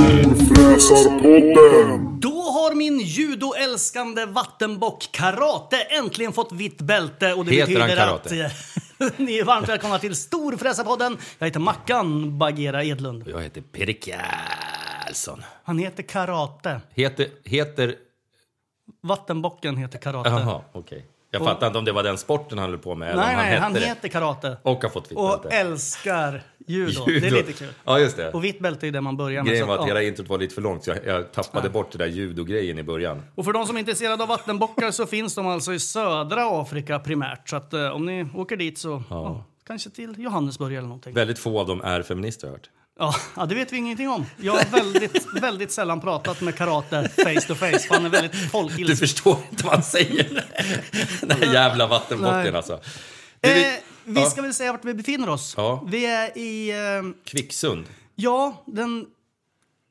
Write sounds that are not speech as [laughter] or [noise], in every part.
Storfräsarpodden! Då har min judoälskande vattenbock Karate äntligen fått vitt bälte och det Heter han betyder Karate? att [laughs] ni är varmt välkomna till Storfräsarpodden. Jag heter Mackan Bagheera Edlund. Jag heter Peter Karlsson. Han heter Karate. Heter... heter Vattenbocken heter Karate. Jaha, okej. Jag fattar inte om det var den sporten han höll på med eller Nej, om han nej, hette han det. heter Karate. Och har fått vitt Och bälte. älskar judo. [laughs] Judo. Det är lite kul. Ja, just det. Och vitt bälte är det man börjar med. Grejen var att, att ja. hela introt var lite för långt så jag, jag tappade bort det där judogrejen i början. Och för de som är intresserade av vattenbockar så finns de alltså i södra Afrika primärt. Så att eh, om ni åker dit så ja, kanske till Johannesburg eller någonting. Väldigt få av dem är feminister har jag hört. Ja, ja, det vet vi ingenting om. Jag har väldigt, [laughs] väldigt sällan pratat med Karate face to face. För han är väldigt Du folkilsk. förstår inte vad han säger. [laughs] Den här jävla vattenbocken alltså. Du, Eh, vi, ska väl säga vart vi befinner oss. Ja. Vi är i, eh, Kvicksund. ja, den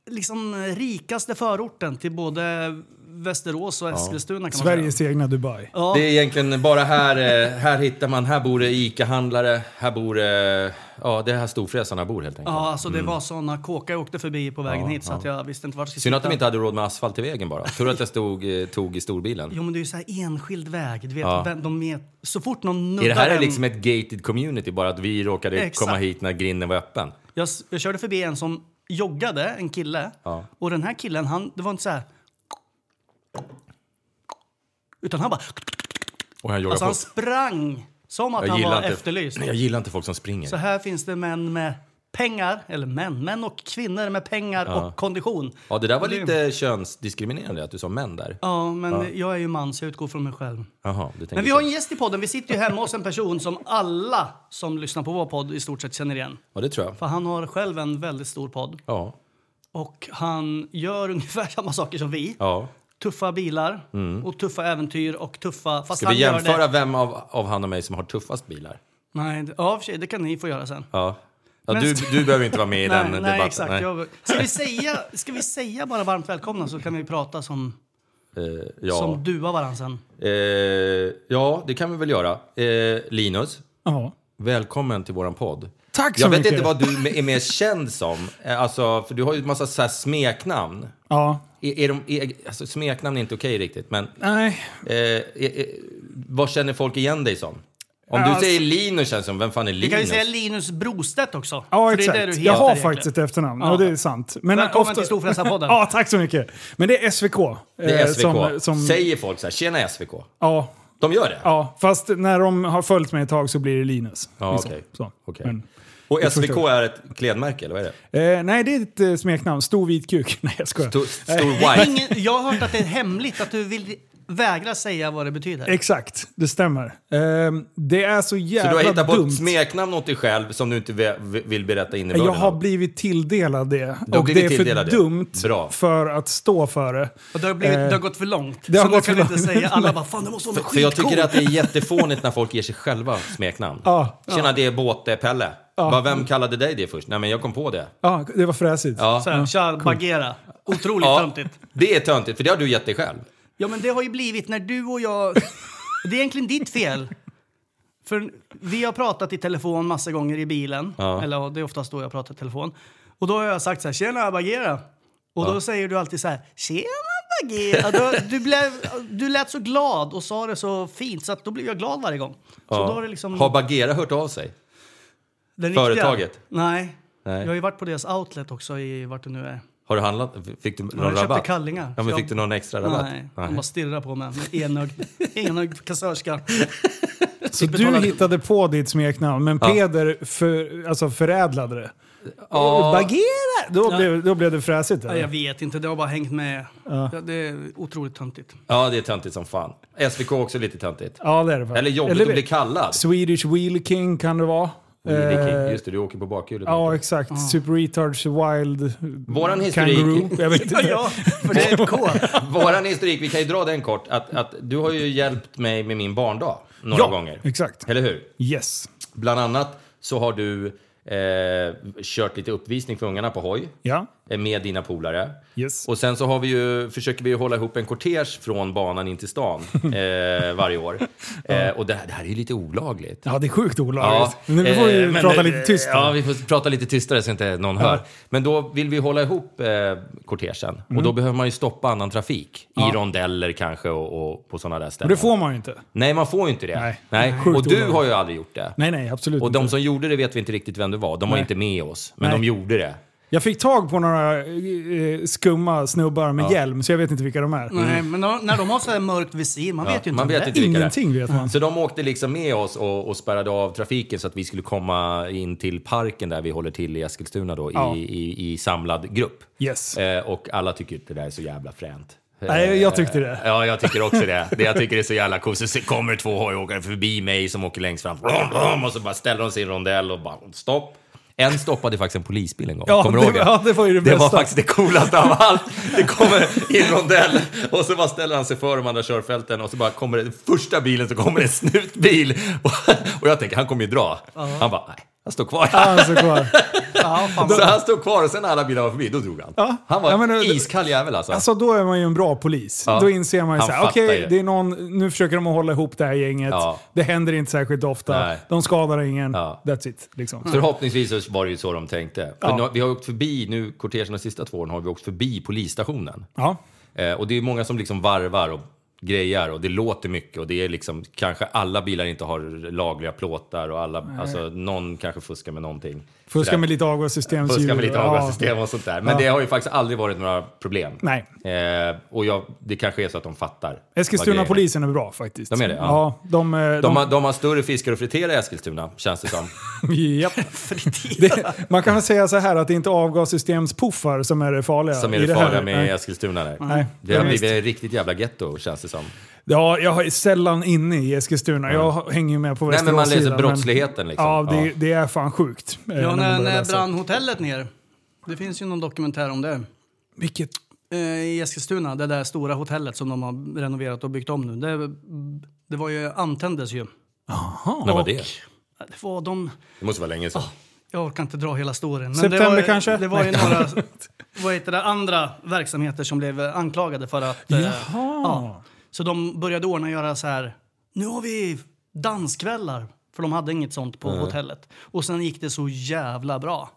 liksom rikaste förorten till både Västerås och Eskilstuna kan man Sveriges säga. egna Dubai. Ja. Det är egentligen bara här, eh, här hittar man, här bor det ICA-handlare, här bor det, ja det är här storfräsarna bor helt enkelt. Ja, alltså det var såna kåkar jag åkte förbi på vägen hit så att jag visste inte vart jag skulle Synd att de inte hade råd med asfalt i vägen bara. Tur att jag stod, eh, tog i storbilen. Jo men det är ju så här enskild väg. Du vet, Ja. vem- de är, så fort någon nuddar Är det här är en- liksom ett gated community bara att vi råkade Exakt. komma hit när grinden var öppen? jag, jag körde förbi en som joggade, en kille. Ja. Och den här killen, han, det var inte så här... Utan han bara... Och han Alltså han sprang som att Jag han var inte, efterlyst. jag gillar inte folk som springer. Så här finns det män med pengar, eller män, män och kvinnor med pengar och kondition. Ja, det där var Och det- lite könsdiskriminerande att du sa män där. Ja, men jag är ju man så jag utgår från mig själv. Tänker Men vi så. har en gäst i podden. Vi sitter ju hemma hos en person som alla som lyssnar på vår podd i stort sett känner igen. Ja, det tror jag. För han har själv en väldigt stor podd. Ja. Och han gör [laughs] ungefär samma saker som vi. ja. Tuffa bilar och tuffa äventyr och tuffa... Fast Ska vi jämföra Det. vem av, av han och mig som har tuffast bilar? Nej, det, ja, för sig, det kan ni få göra sen. Ja. ja Men- du, du behöver inte vara med i [laughs] nej, den nej, debatten. exakt. Jag, ska, vi säga, ska vi säga bara varmt välkomna så kan vi prata som, Eh, ja. som duar varandra sen. Eh, ja, det kan vi väl göra. Eh, Linus, Ja. välkommen till våran podd. Tack så Jag vet mycket. inte vad du är mer känd som. Eh, Alltså, för du har ju en massa så här smeknamn. Ja. Är, är de, är, alltså, smeknamn är inte okej riktigt, men Nej. eh, är, är, vad känner folk igen dig som? Om Alltså- du säger Linus känns som, vem fan är Vi Linus? kan ju säga Linus Brostedt också. Ja, för det är exakt. det du heter jag har egentligen. faktiskt ett efternamn, Ja. och det är sant. Men Välkommen till Storfräsarpodden. [laughs] ja, tack så mycket. Men det är SVK. Det är eh, SVK. Som, som, Säger folk så här, tjena SVK? Ja, De gör det? ja, fast när de har följt mig ett tag så blir det Linus. Ja, Liksom. okej. Så. Okej. Men, Och SVK är ett klädmärke, eller vad är det? Eh, nej, det är ett eh, smeknamn. Stor vit kuk. [laughs] Nej, jag skojar. Stor, stor white. ingen, jag har hört att det är hemligt, att du vill vägra säga vad det betyder. Exakt, det stämmer. Eh, det är så Så jävla du har hittat på dumt. ett smeknamn åt dig själv som du inte vill berätta innebörden Jag har av. blivit tilldelad det. har Och det blivit är för det. dumt Bra. för att stå för det. Och det har, blivit, Eh, det har gått för långt. det har så gått kan för inte långt. säga, alla bara fan det måste vara något För jag tycker skitcoolt." att det är jättefånigt när folk ger sig själva smeknamn. Ja. Tjena, det är Båte-Pelle. Bara, Vem kallade dig det först? Nej, men jag kom på det. Ja, det var fräsigt. Ja. Så här, Tja, Bagheera. Otroligt Ja, töntigt. det är töntigt, för det har du gett dig själv. Ja, men det har ju blivit när du och jag... Det är egentligen ditt fel. För vi har pratat i telefon massa gånger i bilen. Ja. Eller ja, det är oftast då jag pratar i telefon. Och då har jag sagt så här, tjena Bagheera. Och då säger du alltid så här, tjena Bagheera. Du, du, blev, du lät så glad och sa det så fint så att då blev jag glad varje gång. Så då har det liksom... Har Bagheera hört av sig? den företaget? Riktiga, nej. Nej. Jag har ju varit på deras outlet också i vart det nu är. Har du handlat? Fick du någon jag köpte rabatt? kallingar. Ja, men fick jag- du någon extra rabatt? Nej, de bara stirrar på mig med enögd, [laughs] enögd kassörska. Så du hittade på ditt smeknamn, men Peder för, alltså förädlade det. Ja. Bagheera! Då, blev, då blev det fräsigt. Ja, eller? jag vet inte, det har bara hängt med. Ja, det är otroligt töntigt. Ja, det är töntigt som fan. SVK också lite töntigt. Ja, det är det. Eller jobbigt att bli kallad. Swedish Wheel King kan det vara. Eh, Just det, du åker på bakhjulet. Ja, exakt. Super Retards Wild Våran historik, Kangaroo. [laughs] Jag vet inte. Ja, för det är ett K. [laughs] våran historik, vi kan ju dra den kort. Att, att du har ju hjälpt mig med min barndag några Ja, gånger. exakt. Eller hur? Yes. Bland annat så har du eh, kört lite uppvisning för ungarna på hoj Ja. Eh, med dina polare. Yes. Och sen så har vi ju, försöker vi ju hålla ihop en kortege från banan in till stan [laughs] eh, varje år. Eh, och det, här- det här är ju lite olagligt. Ja, det är sjukt olagligt. Men nu får vi eh, men prata lite tyst. Ja, vi får prata lite tystare så inte någon hör. Men då vill vi hålla ihop eh, kortegen. Mm. Och då behöver man ju stoppa annan trafik. I rondeller kanske och, och på sådana där ställen. det får man ju inte. Nej, man får ju inte det. Nej. Nej. Sjukt Och du olagligt. har ju aldrig gjort det. Nej, nej, absolut Och de inte. som gjorde det vet vi inte riktigt vem det var. De var Nej. inte med oss, men Nej. de gjorde det. Jag fick tag på några eh, skumma snubbar med hjälm, så jag vet inte vilka de är. Nej, men då, när de har så här mörkt visir, man vet ju inte man vet det är. inte vilka det är. Ingenting vet man. Så de åkte liksom med oss och, och spärrade av trafiken så att vi skulle komma in till parken där vi håller till i Eskilstuna då, Ja. i, i, i samlad grupp. Yes. Eh, och alla tycker att det där är så jävla fränt. Nej, jag tyckte det. Eh, Ja, jag tycker också det. det. Jag tycker det är så jävla coolt. Så kommer två hojåkare förbi mig som åker längst fram. Och så bara ställer de sig i en rondell och bara stopp. En stoppade faktiskt en polisbil en gång. Ja, kommer du det ihåg det? var- ja, det var ju det Det var bästa. faktiskt det coolaste av allt. Det kommer in rondell och så bara ställer han sig för de andra körfälten och så bara kommer det, första bilen så kommer det en snutbil. Och, och jag tänker, han kommer ju dra. Han bara, nej, han står kvar. Alltså, kvar. [laughs] Ja, fan, Så han stod kvar och sen när alla bilar var förbi, då drog han. Ja. Han var Ja, men det- iskall jävel alltså. Alltså då är man ju en bra polis. Ja. Då inser man ju Han såhär, okej, ju. det är någon, nu försöker de att hålla ihop det här gänget. Ja. Det händer inte särskilt ofta. Nej. De skadar ingen. Ja. That's it. Liksom. Förhoppningsvis så var det ju så de tänkte. Ja. nu, vi har åkt förbi, nu kortegen de sista två åren har vi åkt förbi polisstationen. Ja. Eh, och det är många som liksom varvar och grejar och det låter mycket och det är liksom kanske alla bilar inte har lagliga plåtar och alla, alltså någon kanske fuskar med någonting. Fuska med lite avgassystem. Fuska med lite avgassystem och sånt där. Men Ja. det har ju faktiskt aldrig varit några problem. Nej. Eh, och jag, det kanske är så att de fattar. Eskilstuna-polisen är bra faktiskt. De är det, ja. Ja, de... eh, De har, de har större fiskar att fritera i Eskilstuna, känns det som. [laughs] Japp. [laughs] det, man kan väl säga så här att det är inte avgassystemspuffar som är det farliga. Som är i det här. farliga med Nej. Eskilstuna. Där. Nej, Det har det är blivit ett riktigt jävla getto, känns det som. Ja, jag är sällan inne i Eskilstuna. Jag hänger ju med på Nej, men man läser men- brottsligheten liksom. Ja, det, Ja. det är fan sjukt. eh, Ja, när, börjar när brann hotellet ner? Det finns ju någon dokumentär om det. Vilket? Eh, I Eskilstuna, det där stora hotellet som de har renoverat och byggt om nu. Det, det var ju, antändes ju. När var det? Det var de... Det måste vara länge sedan. Jag orkar inte dra hela storyn. Men September det var, kanske? Det var ju Nej. några [laughs] vad heter det, andra verksamheter som blev anklagade för att... eh, Jaha. ja. Så de började ordna göra så här. Nu har vi danskvällar. För de hade inget sånt på hotellet. Och sen gick det så jävla bra.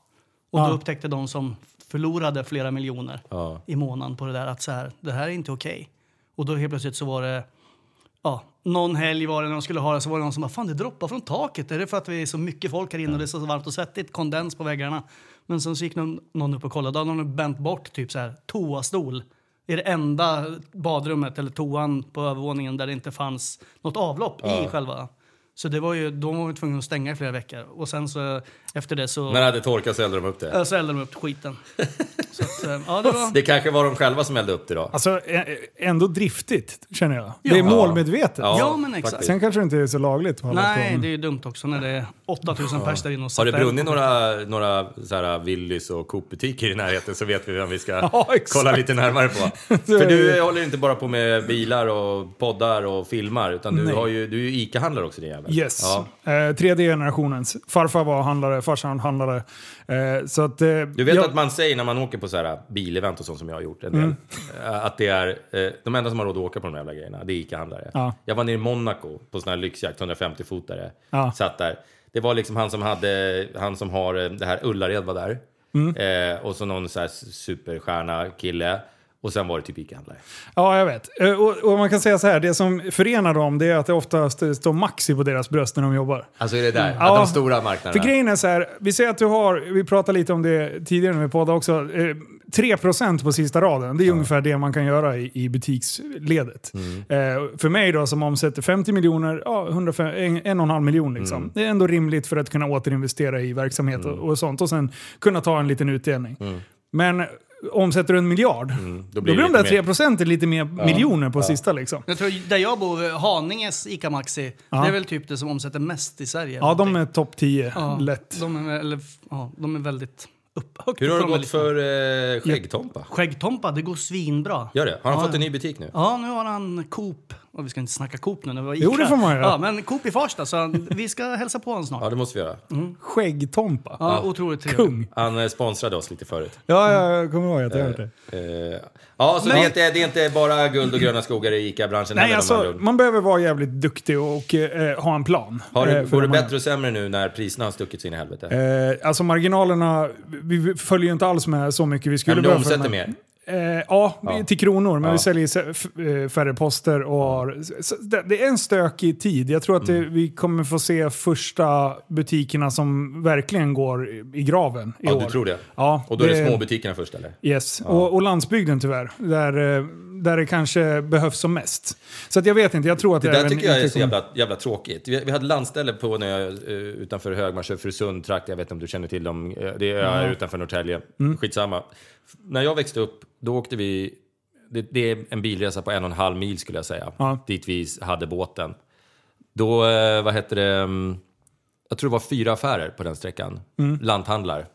Och Ja. då upptäckte de som förlorade flera miljoner Ja. i månaden på det där att så här, det här är inte okej. Och då helt plötsligt så var det Ja, någon helg var det när de skulle ha det så var det någon som bara fan det droppar från taket. Är det för att vi är så mycket folk här inne och det är så varmt och svettigt? Kondens på väggarna. Men sen så gick någon, någon upp och kollade. Då hade någon bänt bort typ så här toastol i det enda badrummet eller toan på övervåningen där det inte fanns något avlopp i själva. Så det var ju, då var vi tvungna att stänga i flera veckor. Och sen så efter det så, När det hade torkat så eldade de upp det. ja, så eldade de upp skiten. [laughs] så att, eh, ja, det var... Det kanske var de själva som eldade upp det då. Alltså ändå driftigt, känner jag. Det Ja. är målmedvetet. Ja, Ja, men exakt. faktiskt. Sen kanske det inte är så lagligt Nej, på. det är ju dumt också när det är 8000 pers där inne och Har det brunnit några, några så här Willys och Coop-butiker i närheten så vet vi vem vi ska [laughs] Ja, kolla lite närmare på. [laughs] För du håller inte bara på med bilar och poddar och filmar utan du, Nej. har ju, du är ju ICA-handlare också din jävel. Yes. Ja. Eh, tredje generationens. Farfar var handlare, farsan handlare. Eh, så att, eh, Du vet jag- att man säger när man åker på så här bilevent och sånt som jag har gjort en del, Mm. eh, att det är eh, de enda som har råd att åka på de här jävla grejerna, det är ICA-handlare. Ja. Jag var nere i Monaco på sån här lyxjakt, 150-fotare. Ja. Satt där. Det var liksom han som hade, han som har eh, det här Ullared var där. Mm. Eh, och så någon så här superstjärna kille. Och sen var det typ ICA-handlare. Ja, jag vet. Eh, Och, och man kan säga så här, det som förenar dem det är att det oftast står Maxi på deras bröst när de jobbar. Alltså är det där? Ja. Att de stora marknaderna? För grejen är så här, vi säger att du har, vi pratade lite om det tidigare när vi poddade också, eh, 3% på sista raden. Det är ungefär det man kan göra i, i butiksledet. Mm. Eh, för mig då som omsätter 50 miljoner, ja, 105, en, en och en halv miljon liksom. Mm. Det är ändå rimligt för att kunna återinvestera i verksamhet och, och sånt och sen kunna ta en liten utdelning. Men omsätter du en miljard, då, Mm. då blir blir de det där lite 3 procenten lite mer miljoner på sista liksom. Jag tror där jag bor, Haninges ICA Maxi, det är väl typ det som omsätter mest i Sverige. Ja, de är topp 10 ja, lätt. De är, eller, ja, de är väldigt upp, högt Hur har det gått för eh, Skäggtompa? Skäggtompa, det går svinbra. Gör det? Har han Ja, fått en ja. ny butik nu? Ja, nu har han Coop. Och vi ska inte snacka Coop nu när vi var Jo, Ica. det får man göra. Ja, men Coop i Farsta, så vi ska hälsa på honom snart. Ja, det måste vi göra. Skäggtompa. Ja, otroligt trevligt. Kung. Han eh, sponsrade oss lite förut. Ja, ja, jag kommer ihåg att jag hört det. Eh, ja, så Men- det, är inte, det är inte bara guld och gröna skogar i ICA-branschen Nej, alltså, man behöver vara jävligt duktig och eh, ha en plan. Har eh, går det man- bättre och sämre nu när priserna har stuckit sig in i helvete? Eh, alltså marginalerna, vi följer ju inte alls med så mycket vi skulle men du behöva omsätter mer? Eh, ja, Ja. till kronor. Men Ja. vi säljer eh, färre poster och har, det, det är en stökig tid. Jag tror att det, Mm. vi kommer få se första butikerna som verkligen går i graven i Ja, år. du tror det? Ja, Och då är det småbutikerna först eller? Yes, och, och landsbygden tyvärr. Där, eh, där det kanske behövs som mest. Så att jag vet inte, jag tror att Det det, där tycker jag är så jävla, jävla tråkigt. Vi, vi hade landställe på när jag, eh, utanför Högmark, Frösund trakt, jag vet inte om du känner till dem. Eh, Det är öar utanför Norrtälje. Mm. Skitsamma. När jag växte upp, då åkte vi, det, det är en bilresa på en och en halv mil skulle jag säga, Ja. dit vi hade båten. Då, eh, vad heter det, mm, jag tror det var fyra affärer på den sträckan. Mm. Lanthandlar.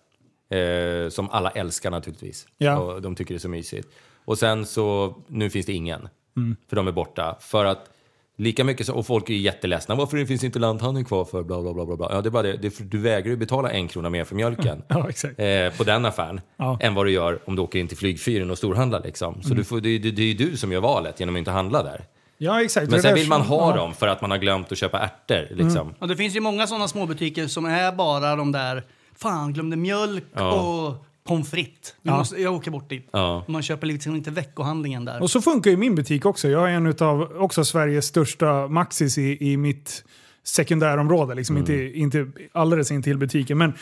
Eh, som alla älskar naturligtvis. Ja. Och de tycker det är så mysigt. Och sen så, nu finns det ingen. Mm. För de är borta. För att lika mycket så, och folk är jätteledsna. Varför finns inte lanthandeln kvar för bla bla bla bla. bla. Ja, det är bara det. det är för, du vägrar ju betala en krona mer för mjölken. [laughs] Ja, exakt. Eh, på den affären. Ja. Än vad du gör om du åker in till flygfyren och storhandlar liksom. Mm. Så du får, det, det, det är ju du som gör valet genom att inte handla där. Ja, exakt. Men sen vill man ha. Mm. dem för att man har glömt att köpa ärtor liksom. Och det finns ju många sådana småbutiker som är bara de där, fan glömde mjölk Ja. och pommes frites. Ja. måste, jag åker bort dit. Ja. Man köper liksom inte veckohandlingen där. Och så funkar ju min butik också. Jag är en av också Sveriges största Maxis i, i mitt sekundärområde. Liksom inte, inte alldeles in till butiken. Men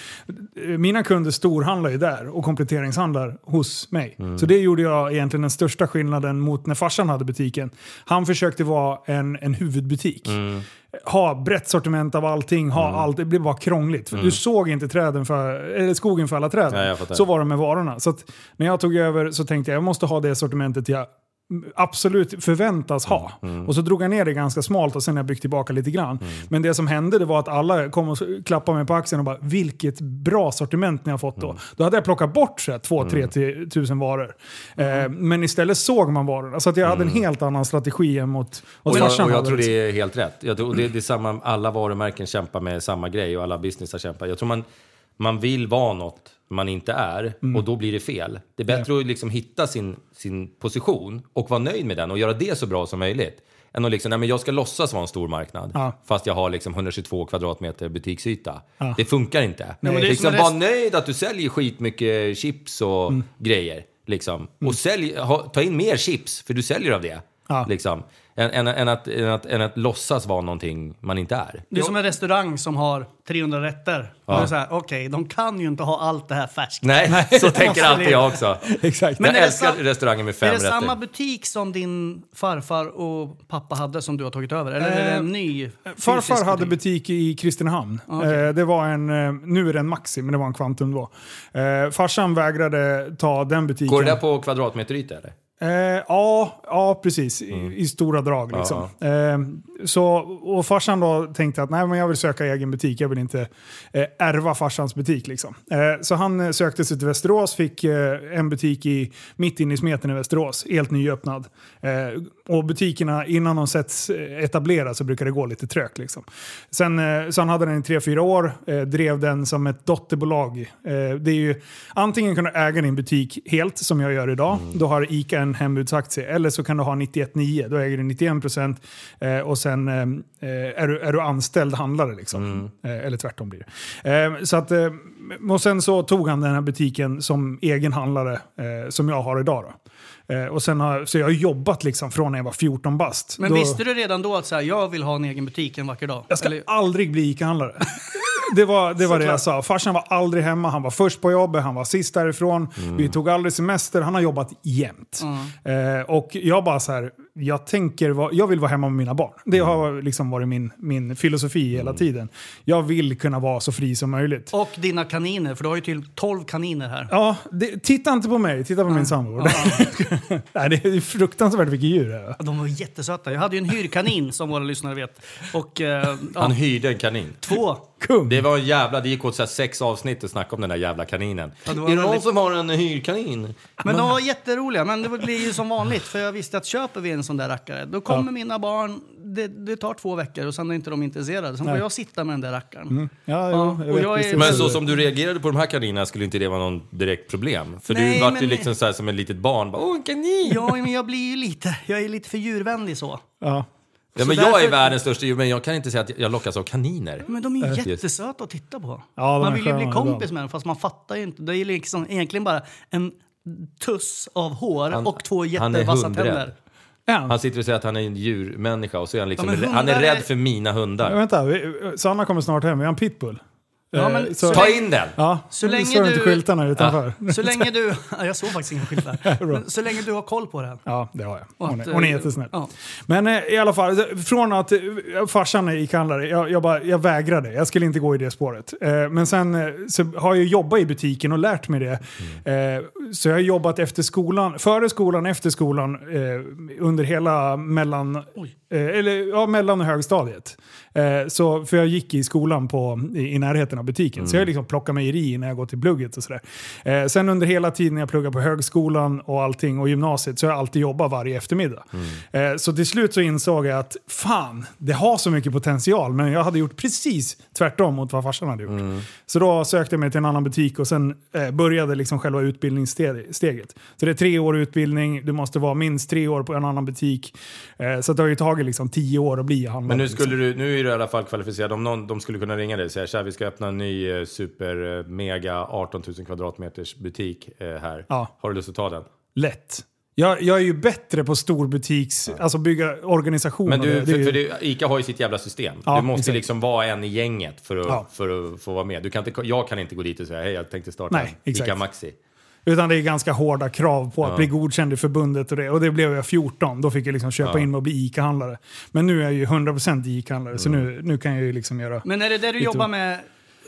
eh, mina kunder storhandlar ju där och kompletteringshandlar hos mig. Så det gjorde jag egentligen den största skillnaden mot när farsan hade butiken. Han försökte vara en, en huvudbutik. Ha brett sortiment av allting, ha allt. Det blev bara krångligt. För Du såg inte träden för, skogen för alla jag fattar. så var det med varorna. Så när jag tog över så tänkte jag jag måste ha det sortimentet jag absolut förväntas ha. Mm, Och så drog jag ner det ganska smalt och sen har jag byggt tillbaka lite grann. Mm. Men det som hände det var att alla kom och klappade mig på axeln och bara “Vilket bra sortiment ni har fått då”. Mm. Då hade jag plockat bort 2-3 tusen varor. Eh, men istället såg man varorna. Så att jag hade en helt annan strategi än mot Och jag, och jag tror det är helt rätt. Jag tror, det, det är samma, alla varumärken kämpar med samma grej och alla businessar kämpar. Jag tror man, man vill vara något man inte är Mm. och då blir det fel. Det är bättre att liksom hitta sin, sin position och vara nöjd med den och göra det så bra som möjligt. Än att liksom, nej men jag ska låtsas vara en stor marknad Ja. fast jag har liksom 122 kvadratmeter butiksyta. Ja. Det funkar inte. är liksom, var rest- nöjd att du säljer skitmycket chips och Mm. grejer. Liksom. Och sälj, ha, ta in mer chips, för du säljer av det. Ja. Liksom. Än, än, än, att, än, att, än att låtsas vara någonting man inte är. Det är som en restaurang som har 300 rätter. Ja. Okej, de kan ju inte ha allt det här färskt. Nej, [laughs] så tänker alltid jag också. Exakt. Men jag är det älskar sam- restauranger med fem Är det rätter. samma butik som din farfar och pappa hade som du har tagit över? Eller är det Eh, en ny Farfar fysisk hade butik i Kristinehamn. Eh, det var en, eh, nu är det en Maxi, men det var en Quantum då. Eh, farsan vägrade ta den butiken. Går det där på kvadratmeteryta eller? Eh, ja, ja, precis. I, I stora drag. Liksom. Eh, så, och farsan då tänkte att nej, men jag vill söka egen butik. Jag vill inte eh, ärva farsans butik. Liksom. Eh, så han eh, sökte sig till Västerås, fick eh, en butik i, mitt inne i smeten i Västerås. Helt nyöppnad. Och butikerna, innan de sätts eh, etableras så brukar det gå lite trögt. Liksom. Sen, eh, så han hade den i tre fyra år, eh, drev den som ett dotterbolag. Eh, det är ju, antingen kan du äga din butik helt, som jag gör idag. Då har ICA en hembudsaktie. Eller så kan du ha 91,9. Då äger du 91% eh, och sen eh, är, du, är du anställd handlare. Liksom. Eh, eller tvärtom blir det. Så att, och sen så tog han den här butiken som egen handlare, som jag har idag. Då. Eh, och sen har, så jag har jobbat liksom från när jag var 14 bast. Men Då- visste du redan då att så här, jag vill ha en egen butik en vacker dag? jag ska Eller- aldrig bli ICA-handlare. Det var det, var det jag sa. Farsan var aldrig hemma, han var först på jobbet, han var sist därifrån. Vi tog aldrig semester, han har jobbat jämt. Eh, och jag bara så här, jag, tänker, jag vill vara hemma med mina barn. Det har liksom varit min, min filosofi hela tiden. Jag vill kunna vara så fri som möjligt. Och dina kaniner, för du har ju till 12 kaniner här. Ja, det, titta inte på mig, titta på min sambo. [laughs] Nej, det är fruktansvärt vilket djur det är. De var jättesöta. Jag hade ju en hyrkanin som våra lyssnare vet. Och eh, ja, Han hyrde en kanin. två. Kung. Det var en jävla, det gick åt så här sex avsnitt att snacka om den där jävla kaninen. Ja, det är det någon väldigt- som har en hyrkanin? Men de var jätteroliga. Men det blir ju som vanligt. För jag visste att köper vi en sån där rackare, då kommer mina barn, det, det tar två veckor och sen är inte de intresserade. Sen får Nej. jag sitta med den där rackaren. Ja, Ja, ja, jag jag är- Men så som du reagerade på de här kaninerna skulle inte det vara någon direkt problem? För Nej, du vart ju liksom så här som ett litet barn. Bara, Åh, en kanin! Ja, men jag blir ju lite, jag är lite för djurvänlig så. Ja. Ja, men Så jag är världens största djur, men jag kan inte säga att jag lockas av kaniner. Men de är ju Just. jättesöta att titta på. Ja, man vill ju bli kompis med dem, fast man fattar ju inte. Det är ju liksom egentligen bara en tuss av hår Han- och två jättevassa tänder. Ja. Han sitter och säger att han är en djurmänniska och så är han liksom, Ja, men han är rädd är- för mina hundar. vänta, vi- Sanna kommer snart hem. Har en pitbull. Ja, Eh, men så, så Ta in den! ja, Så länge inte du- skyltarna utanför. Ja. Så länge du... Ja, jag såg faktiskt inga skyltar. [laughs] Men Så länge du har koll på det. det har jag. Och Hon att, är, hon är eh, jättesnäll. ja. Men eh, i alla fall, från att farsan gick handlare, jag, jag, bara, jag vägrade. Jag skulle inte gå i det spåret. Men sen så har jag jobbat i butiken och lärt mig det. Mm. Så jag har jobbat efter skolan, före skolan, efter skolan, under hela mellan, Oj. Eh, eller, ja, mellan och högstadiet. Eh, så, för jag gick i skolan på, i, i närheten av butiken. Så jag liksom plockade mejeri när jag gått till plugget och sådär. Eh, sen under hela tiden jag pluggade på högskolan och allting och gymnasiet så har jag alltid jobbat varje eftermiddag. Eh, så till slut så insåg jag att fan, det har så mycket potential men jag hade gjort precis tvärtom mot vad farsan hade gjort. Så då sökte jag mig till en annan butik och sen eh, började liksom själva utbildningssteget. Så det är tre år utbildning, du måste vara minst tre år på en annan butik. Eh, så det har ju tagit liksom tio år att bli handlare. Men nu, liksom. skulle du, nu är du i alla fall kvalificerad. Om någon, de skulle kunna ringa dig och säga här, vi ska öppna en ny eh, super eh, mega 18 000 kvadratmeters butik eh, här. Ja. Har du lust att ta den? Lätt. Jag, jag är ju bättre på storbutiks, alltså bygga organisation. Men du, för, för det, Ica har ju sitt jävla system. Ja, du måste exakt. liksom vara en i gänget för att, Ja. för att få vara med. Du kan inte, jag kan inte gå dit och säga hej, jag tänkte starta Nej. Ica Maxi. Utan det är ganska hårda krav på att Ja. bli godkänd i förbundet och det. Och det blev jag 14. Då fick jag liksom köpa Ja. in mig och bli ICA-handlare. Men nu är jag ju 100% ICA-handlare, så Mm. nu, nu kan jag ju liksom göra... Men är det det du jobbar med?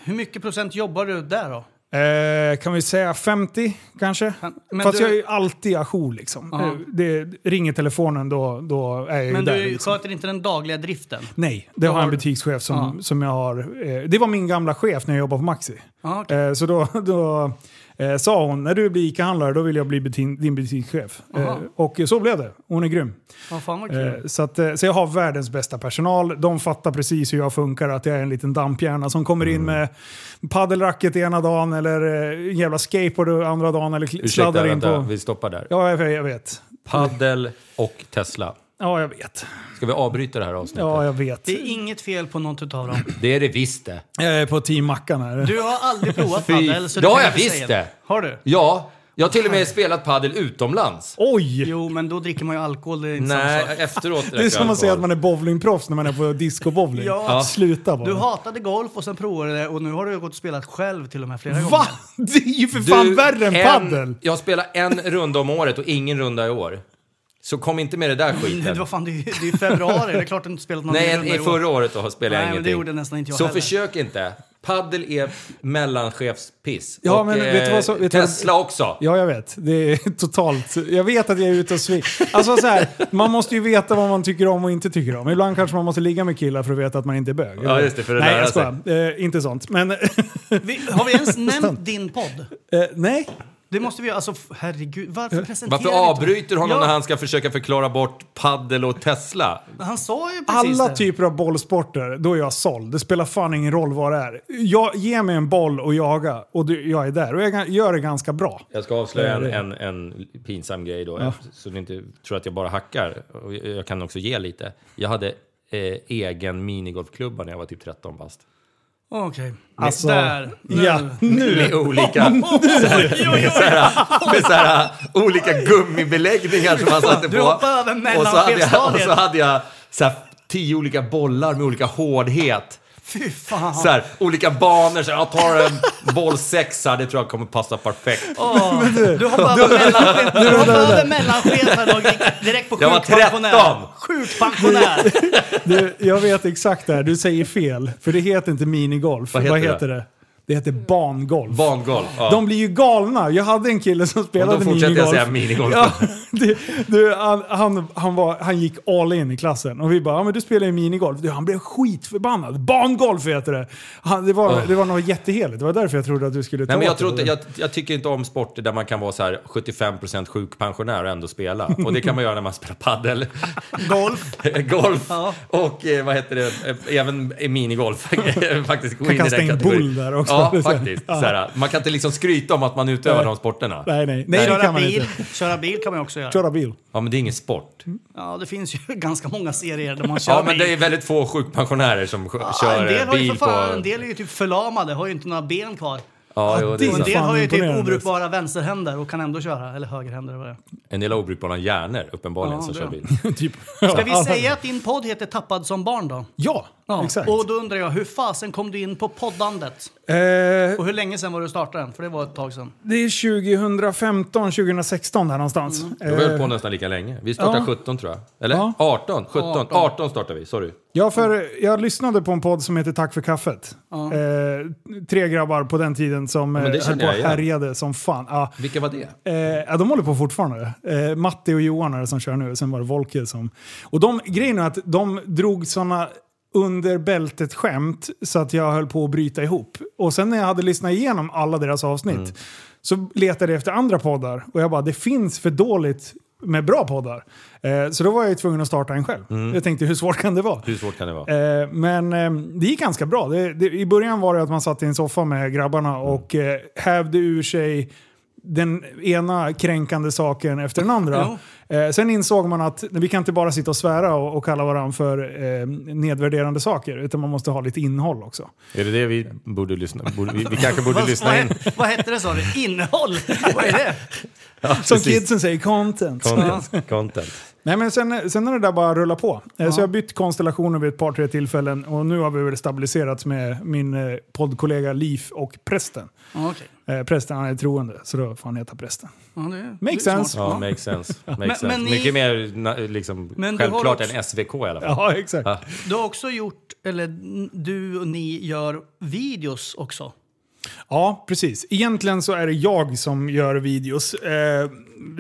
Hur mycket procent jobbar du där då? Eh, kan vi säga 50 kanske? Men Fast du- jag är ju alltid ajour liksom. Eh, Det, ringer telefonen då, då är jag ju Men där. du liksom. sköter inte den dagliga driften? Nej, det Då har en har du- butikschef som, som jag har. Eh, det var min gamla chef när jag jobbade på Maxi. Ja, okej. Eh, så då, då eh, sa hon, när du blir ICA-handlare då vill jag bli butin, din butikschef. Eh, och så blev det. Hon är grym. Ja, fan vad kul. Eh, så, att, eh, så jag har världens bästa personal. De fattar precis hur jag funkar, att jag är en liten damphjärna som kommer Mm. in med paddelracket ena dagen eller eh, en jävla skateboard andra dagen eller Ursäkta, sladdar in vänta, på... vi stoppar där. Ja, jag, jag vet. Paddel och Tesla. Ja, jag vet. Ska vi avbryta det här avsnittet? Ja, jag vet. Det är inget fel på något utav dem. Det är det visst det. Jag är på team Mackan här. Du har aldrig [laughs] provat padel. Så Det du har jag visst det. Har du? Ja, Jag har till och med spelat padel utomlands. Oj! Jo, men då dricker man ju alkohol. Det är inte samma Nej, sak. efteråt Det är som att säga att man är bowlingproffs när man är på discobowling. Ja. Sluta bara. Du hatade golf och sen provade det och nu har du gått och spelat själv till och med flera Va? gånger. [laughs] Det är ju för fan värre än paddel. Jag spelar en runda om året och ingen runda i år. Så kom inte med det där Nej, skiten. [laughs] vad fan, det är ju det är februari. Det är klart du inte spelat någon Nej, i förra året då spelade jag Nej, men det ingenting. gjorde nästan inte jag Så heller. försök inte. Paddel är mellanchefspiss. Ja, och, men vet du vad så- eh, vet du vad- Tesla också. Ja, jag vet. Det är [laughs] totalt... Jag vet att jag är ute och sving. Alltså så här, man måste ju veta vad man tycker om och inte tycker om. Ibland kanske man måste ligga med killar för att veta att man inte är bög. Ja, just det, för att Nej, lära jag sig. skojar. Eh, inte sånt. Men... eh, Vi, har vi ens [laughs] nämnt din podd? nej. Det måste vi alltså, f- herregud, varför presenterar Varför vi inte- avbryter honom Ja, när han ska försöka förklara bort paddel och Tesla? Han sa ju precis Alla det. typer av bollsporter, då är jag såld. Det spelar fan ingen roll vad det är. Jag, ge mig en boll och jaga och du, jag är där. Och jag gör det ganska bra. Jag ska avslöja en, en, en pinsam grej då, så ni inte tror att jag bara hackar. Jag kan också ge lite. Jag hade eh, egen minigolfklubba när jag var typ 13 bast. Okej. Alltså, Där. Nu. Ja, nu. Med olika, med så här, olika gummibeläggningar som man satte Du på. hoppade över och så hade jag, och mellanchefsstadiet. så hade jag så här, tio olika bollar med olika hårdhet. Fy fan. Så här, olika banor. Så här, jag tar en boll sexa, det tror jag kommer passa perfekt. Du hoppade [laughs] över mellanchef- du hoppade över och gick direkt på Jag var sjukpensionär. 13. Sjukpensionär. Du, jag vet exakt det här. Du säger fel. För det heter inte minigolf. Vad heter det? det? Det heter bangolf. Bangolf. Ja. De blir ju galna. Jag hade en kille som spelade då fortsätter jag minigolf. säga minigolf. Ja, [laughs] det, du, han, han, han, var, han gick all in i klassen. Och vi bara, ja men du spelar ju minigolf. Du, han blev skitförbannad. Bangolf heter det. Han, det, var, det var något jätteheligt. Det var därför jag trodde att du skulle ta Nej, men jag, inte, jag, jag tycker inte om sporter där man kan vara så här 75% sjukpensionär och ändå spela. [laughs] Och det kan man göra när man spelar paddel, [laughs] Golf. golf Ja. och eh, vad heter det, även minigolf. faktiskt gå Kan in kasta in boll där också. Ja, [laughs] faktiskt. Så här, man kan inte liksom skryta om att man utövar Nej. de sporterna. Nej, nej. Nej, Köra kan man bil. inte. Köra bil kan man också göra. Köra bil. Ja, men det är ingen sport. Ja, det finns ju [laughs] ganska många serier där man kör Ja, men bil. det är väldigt få sjukpensionärer som Ja, kör bil fan, på... en del är ju typ förlamade, har ju inte några ben kvar. Ja, jo, det är en del har ju typ obrukbara vänsterhänder och kan ändå köra. Eller högerhänder eller vad det är. En del har obrukbara hjärnor, uppenbarligen, Ja, som kör bil. [laughs] typ. Ska vi [laughs] säga att din podd heter Tappad som barn då? Ja, Ja. exakt. Och då undrar jag, hur fasen kom du in på poddandet? Eh, Och hur länge sedan var du startade den? För det var ett tag sedan. det är 2015, 2016 där någonstans. Vi har höll Eh, på nästan lika länge. Vi startade Ja. 17 tror jag. Eller Ja. 18? 17? 18, 18. startade vi, sorry. Ja, för jag lyssnade på en podd som heter Tack för kaffet. Eh, tre grabbar på den tiden som det eh, höll på och härjade som fan. Ja, Vilka var det? Eh, ja, de håller på fortfarande. Eh, Matti och Johan är det som kör nu, sen var det Volke som... Och de, grejen är att de drog såna under bältet skämt så att jag höll på att bryta ihop. Och sen när jag hade lyssnat igenom alla deras avsnitt Mm. så letade jag efter andra poddar och jag bara, det finns för dåligt med bra poddar. Eh, så då var jag ju tvungen att starta en själv. Mm. Jag tänkte, hur svårt kan det vara? Hur svårt kan det vara? Eh, men eh, det gick ganska bra. Det, det, I början var det att man satt i en soffa med grabbarna och eh, hävde ur sig den ena kränkande saken efter den andra. Eh, sen insåg man att vi kan inte bara sitta och svära och, och kalla varandra för eh, nedvärderande saker, utan man måste ha lite innehåll också. Är det det vi borde lyssna borde, vi, vi kanske borde [laughs] lyssna in? vad, vad hette det sa du? Innehåll? [laughs] vad är det? Som precis. kidsen säger, content. Content. Content. Nej, men sen, sen har det där bara rullat på. Eh, Så jag har bytt konstellationer vid ett par, tre tillfällen och nu har vi väl stabiliserats med min eh, poddkollega Liv och prästen. Ja, okej. Eh, prästen han är troende, så då får han heta prästen. Ja, det, Makes sense. Ja, makes sense. [laughs] Makes Men- sense. men ni- Mycket mer liksom, Men du har självklart också- än SVK i alla fall. Ja, exakt. Ja. Du har också gjort, eller du och ni gör videos också. Ja, precis. Egentligen så är det jag som gör videos. Eh,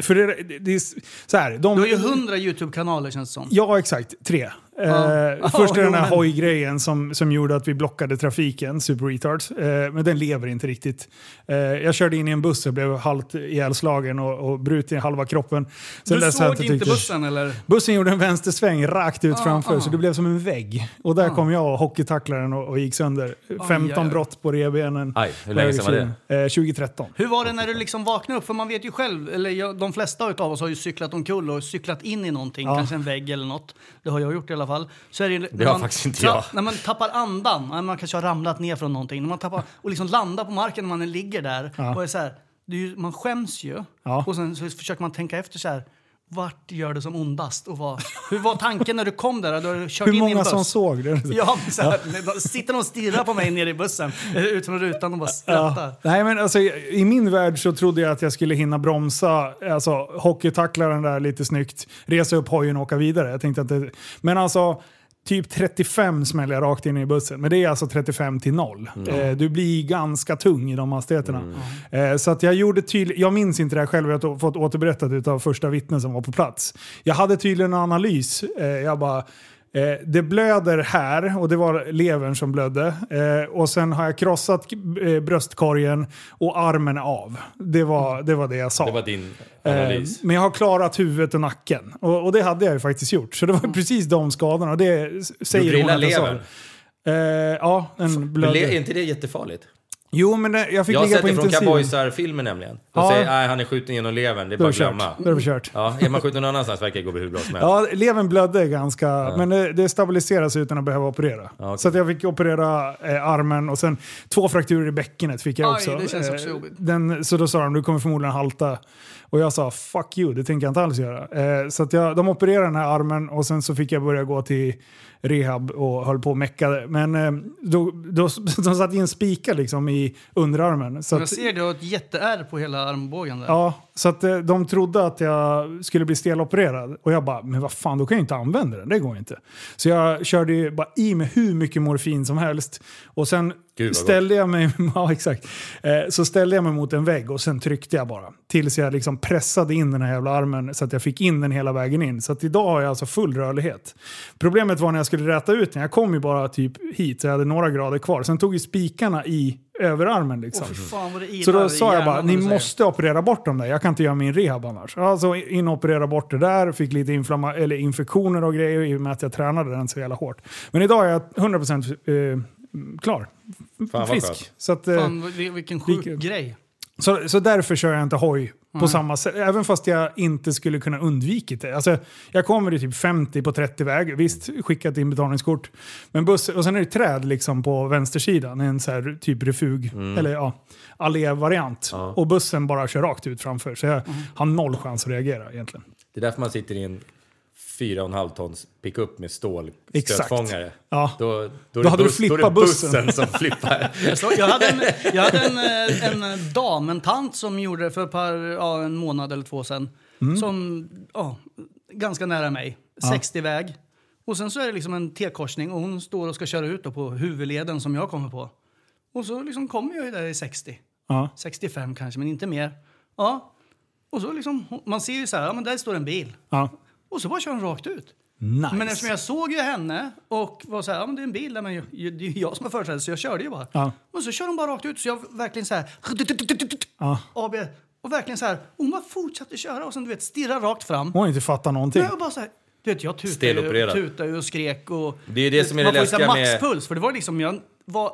för det, det, det är så här. De, Du har ju hundra YouTube-kanaler känns det som. Ja, exakt. Tre. Eh, Ja. [laughs] först är den här hoj-grejen som, som gjorde att vi blockade trafiken, Super Retards. Eh, men den lever inte riktigt. Eh, jag körde in i en buss och blev halvt ihjälslagen och, och brutit i halva kroppen. Sen Du såg inte inte tyckt- bussen eller? Bussen gjorde en vänstersväng rakt ut Ah, framför ah. så det blev som en vägg. Och där kom jag och hockeytacklade den och, och gick sönder. 15 aj, aj. brott på revbenen. Aj, hur länge sedan var det? Eh, 2013. Hur var det när du liksom vaknade upp? För man vet ju själv, eller jag, de flesta av oss har ju cyklat omkull och cyklat in i någonting, Ja. kanske en vägg eller något. Det har jag gjort i alla fall. Så är det, när har man faktiskt inte jag. När man tappar andan, man kanske har ramlat ner från någonting, när man tappar och liksom landar på marken när man ligger där och är så här, det är ju, man skäms ju. Ja. Och sen så försöker man tänka efter så här. Vart gör det som ondast? Och vad, hur var tanken när du kom där? Du har kört Hur in i en många buss. som såg det? Ja, så här, Sitter de och stirrar på mig nere i bussen ut från rutan och bara skrattar. Nej, men alltså, I min värld så trodde jag att jag skulle hinna bromsa, alltså hockeytackla den där lite snyggt, resa upp hojen och åka vidare. Jag tänkte att det, men alltså, typ 35 smäller jag rakt in i bussen. Men det är alltså 35 till 0. Eh, du blir ganska tung i de hastigheterna. Eh, så att jag gjorde tydligt, jag minns inte det här själv, jag har fått återberättat av första vittnen som var på plats. Jag hade tydligen en analys. Eh, jag bara, Eh, det blöder här och det var levern som blödde. Eh, och sen har jag krossat eh, bröstkorgen och armen av. Det var det, var det jag sa. Det var din Eh, analys. Men jag har klarat huvudet och nacken. Och, och det hade jag ju faktiskt gjort. Så det var precis de skadorna. Det säger Gjorde hon att jag sa. levern? Eh, ja, den blödde. är inte det jättefarligt? Jo, men det, jag fick Jag har ligga sett på det från intensiven. cowboysar-filmer nämligen. De Ja. säger nej han är skjuten genom levern, det är bara att glömma. Då är det kört. Ja, är man skjuten någon annanstans verkar det gå hur bra som helst. Ja, levern blödde ganska, men det, det stabiliseras utan att behöva operera. okej. Så att jag fick operera eh, armen och sen två frakturer i bäckenet fick jag Aj, också. det känns också Eh, jobbigt. Den, så då sa de, du kommer förmodligen halta. Och jag sa, fuck you, det tänker jag inte alls göra. Eh, så att jag, de opererade den här armen och sen så fick jag börja gå till rehab och höll på och meckade. Men eh, då, då, [laughs] de satte in spikar liksom i underarmen. Så Jag att, ser du har ett jätteärr på hela armbågen där. Ja, så att eh, de trodde att jag skulle bli stelopererad. Och jag bara, men vad fan, då kan jag inte använda den. Det går inte. Så jag körde ju bara i med hur mycket morfin som helst. Och sen Gud, ställde jag mig, [laughs] ja exakt. Eh, så ställde jag mig mot en vägg och sen tryckte jag bara. Tills jag liksom pressade in den här jävla armen så att jag fick in den hela vägen in. Så att idag har jag alltså full rörlighet. Problemet var när jag skulle räta ut den. Jag kom ju bara typ hit så jag hade några grader kvar. Sen tog ju spikarna i överarmen liksom. Det Så då sa jag bara, ni måste operera bort dem där. Jag kan inte göra min rehab annars. Alltså in och operera bort det där, fick lite inflamma eller infektioner och grejer i och med att jag tränade den så jävla hårt. Men idag är jag 100% eh, klar. Fan Frisk. Så, att, det. eh, Fan, vil- vilken sjuk Vilken- grej. Så, så därför kör jag inte hoj på samma sätt. Även fast jag inte skulle kunna undvikit det. Alltså, jag kommer i typ 50 på 30-väg. Visst, skickat in betalningskort. Men buss, och sen är det träd liksom på vänstersidan. En så här typ refug, eller ja, allévariant. Och bussen bara kör rakt ut framför. Så jag har noll chans att reagera egentligen. Det är därför man sitter i en 4,5 tons pickup med stålstötfångare. Ja. Då, då, Då det hade du då flippat bussen. bussen som flippar. Jag hade, en, [laughs] jag hade en, eh, en dam, en tant som gjorde det för ett par, ja, en månad eller två sedan. Mm. Som, ja, ganska nära mig. 60 väg. Och sen så är det liksom en T-korsning och hon står och ska köra ut då på huvudleden som jag kommer på. Och så liksom kommer jag där i 60. Ja. 65 kanske, men inte mer. Ja. Och så liksom, man ser ju så här, ja men där står en bil. Ja. Och så bara kör den rakt ut. Nice. Men eftersom jag såg ju henne och var så här, ja men det är en bil där, men ju- det är jag som har företräde så jag körde ju bara. Ja. Och så kör hon bara rakt ut så jag verkligen så här, Ja. [laughs] AB, och verkligen så här, hon bara fortsatte köra och sen du vet stirra rakt fram. Hon har inte fattat någonting. Nej, och bara så här, du vet jag tutade ju, tutade ju och skrek och... Det är ju det som är det man får ju så här läskiga med- maxpuls, för det var liksom, jag var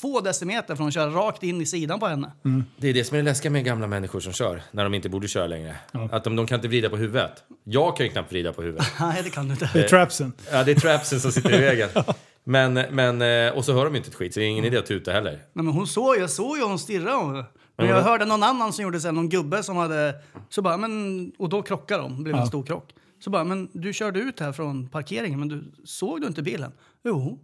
två decimeter från att köra rakt in i sidan på henne. Mm. Det är det som är det läskiga med gamla människor som kör, när de inte borde köra längre. Att de, de kan inte vrida på huvudet. Jag kan ju knappt vrida på huvudet. [laughs] Nej, det kan du inte. Det är trapsen. Ja, det är trapsen som sitter i vägen. [laughs] Men, men, eh, och så hör de ju inte ett skit, så det är ingen idé att tuta heller. Nej, men hon såg, jag såg ju hon stirrade. Hon. Men jag hörde någon annan som gjorde så här, någon gubbe som hade... Så bara, men, och då krockade de, blev en stor krock. Så bara, men du körde ut här från parkeringen, men du, såg du inte bilen? Jo.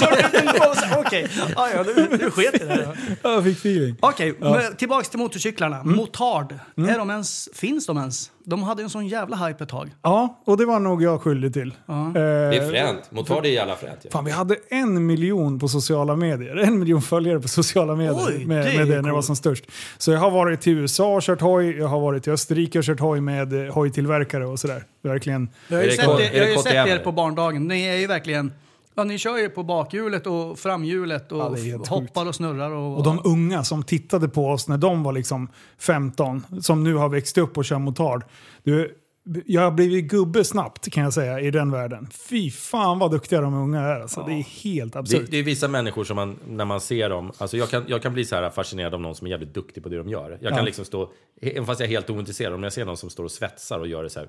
Körde så- Okej, ja, ja, du, du sket i det. här. Jag fick feeling. Okej, men tillbaks till motorcyklarna. Motard, är de ens, finns de ens? De hade en sån jävla hype ett tag. Ja, och det var nog jag skyldig till. Eh, Det är fränt. Motard är jävla fränt ju. Fan, vi hade en miljon på sociala medier. En miljon följare på sociala medier Oj, med, det är med det när det var coolt. som störst. Så jag har varit till USA och kört hoj, jag har varit till Österrike och kört hoj med eh, hojtillverkare och sådär. Verkligen. Jag har ju Är det sett, K- er, är det jag har ju sett KTM? er på barndagen. Ni är ju verkligen... Ja, ni kör ju på bakhjulet och framhjulet och Ja, det hoppar och snurrar. Och, Och de unga som tittade på oss när de var liksom 15, som nu har växt upp och kör motard. Du, jag har blivit gubbe snabbt kan jag säga i den världen. Fy fan vad duktiga de unga är. Alltså, Det är helt Det, absurt. det är vissa människor som man, när man ser dem, alltså jag kan, jag kan bli så här fascinerad av någon som är jävligt duktig på det de gör. Jag kan Ja. liksom stå, även fast jag är helt ointresserad, om jag ser någon som står och svetsar och gör det så här,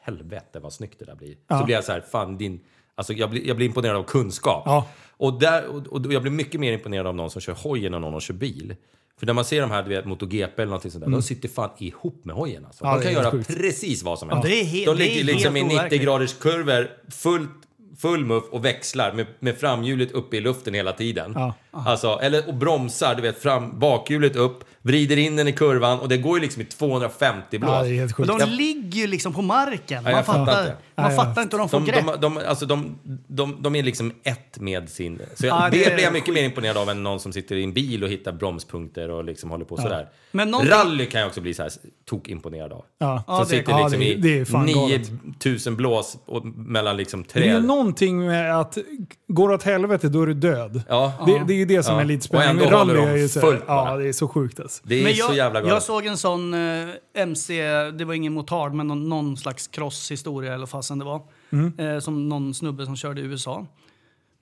helvete vad snyggt det där blir. Ja. Så blir jag så här, fan din, alltså jag blir, jag blir imponerad av kunskap. Ja. Och, där, och, och jag blir mycket mer imponerad av någon som kör hoj än av någon som kör bil. För när man ser de här, du vet, MotoGP eller någonting sånt där, de sitter fan ihop med hojen alltså. Mm. Ja, de kan göra sjukt. precis vad som helst. he- de ligger liksom i helt 90 overkligt. graders kurvor, fullt full muff och växlar med, med framhjulet uppe i luften hela tiden. Ja. Alltså, eller, och bromsar, du vet, fram, bakhjulet upp, vrider in den i kurvan och det går ju liksom i 250 blås. Ja, de ligger ju liksom på marken. Ja, Man, jag fattar fattar, inte. Man Ja, fattar inte hur de får De, grepp. de, de, alltså de, de, de är liksom ett med sin... Så jag, Ja, det det, blir jag mycket sjukt. mer imponerad av än någon som sitter i en bil och hittar bromspunkter och liksom håller på sådär. Men någonting- Rally kan jag också bli så här tokimponerad av. Ja. Som Ja, det- sitter ja, liksom det- det är i fan galet. 9000 blås och, mellan liksom Det är träd. någonting med att går åt helvete då är du död. Ja. Det, det är ju det som Ja. är lite Och spännande. ändå Rally håller de så, fullt Ja, bara. det är så sjukt alltså. Det är Men så jag, jävla jag galet. såg en sån eh, MC, det var ingen motard, men någon, någon slags crosshistoria eller vad fasen det var. Mm. Eh, som någon snubbe som körde i USA.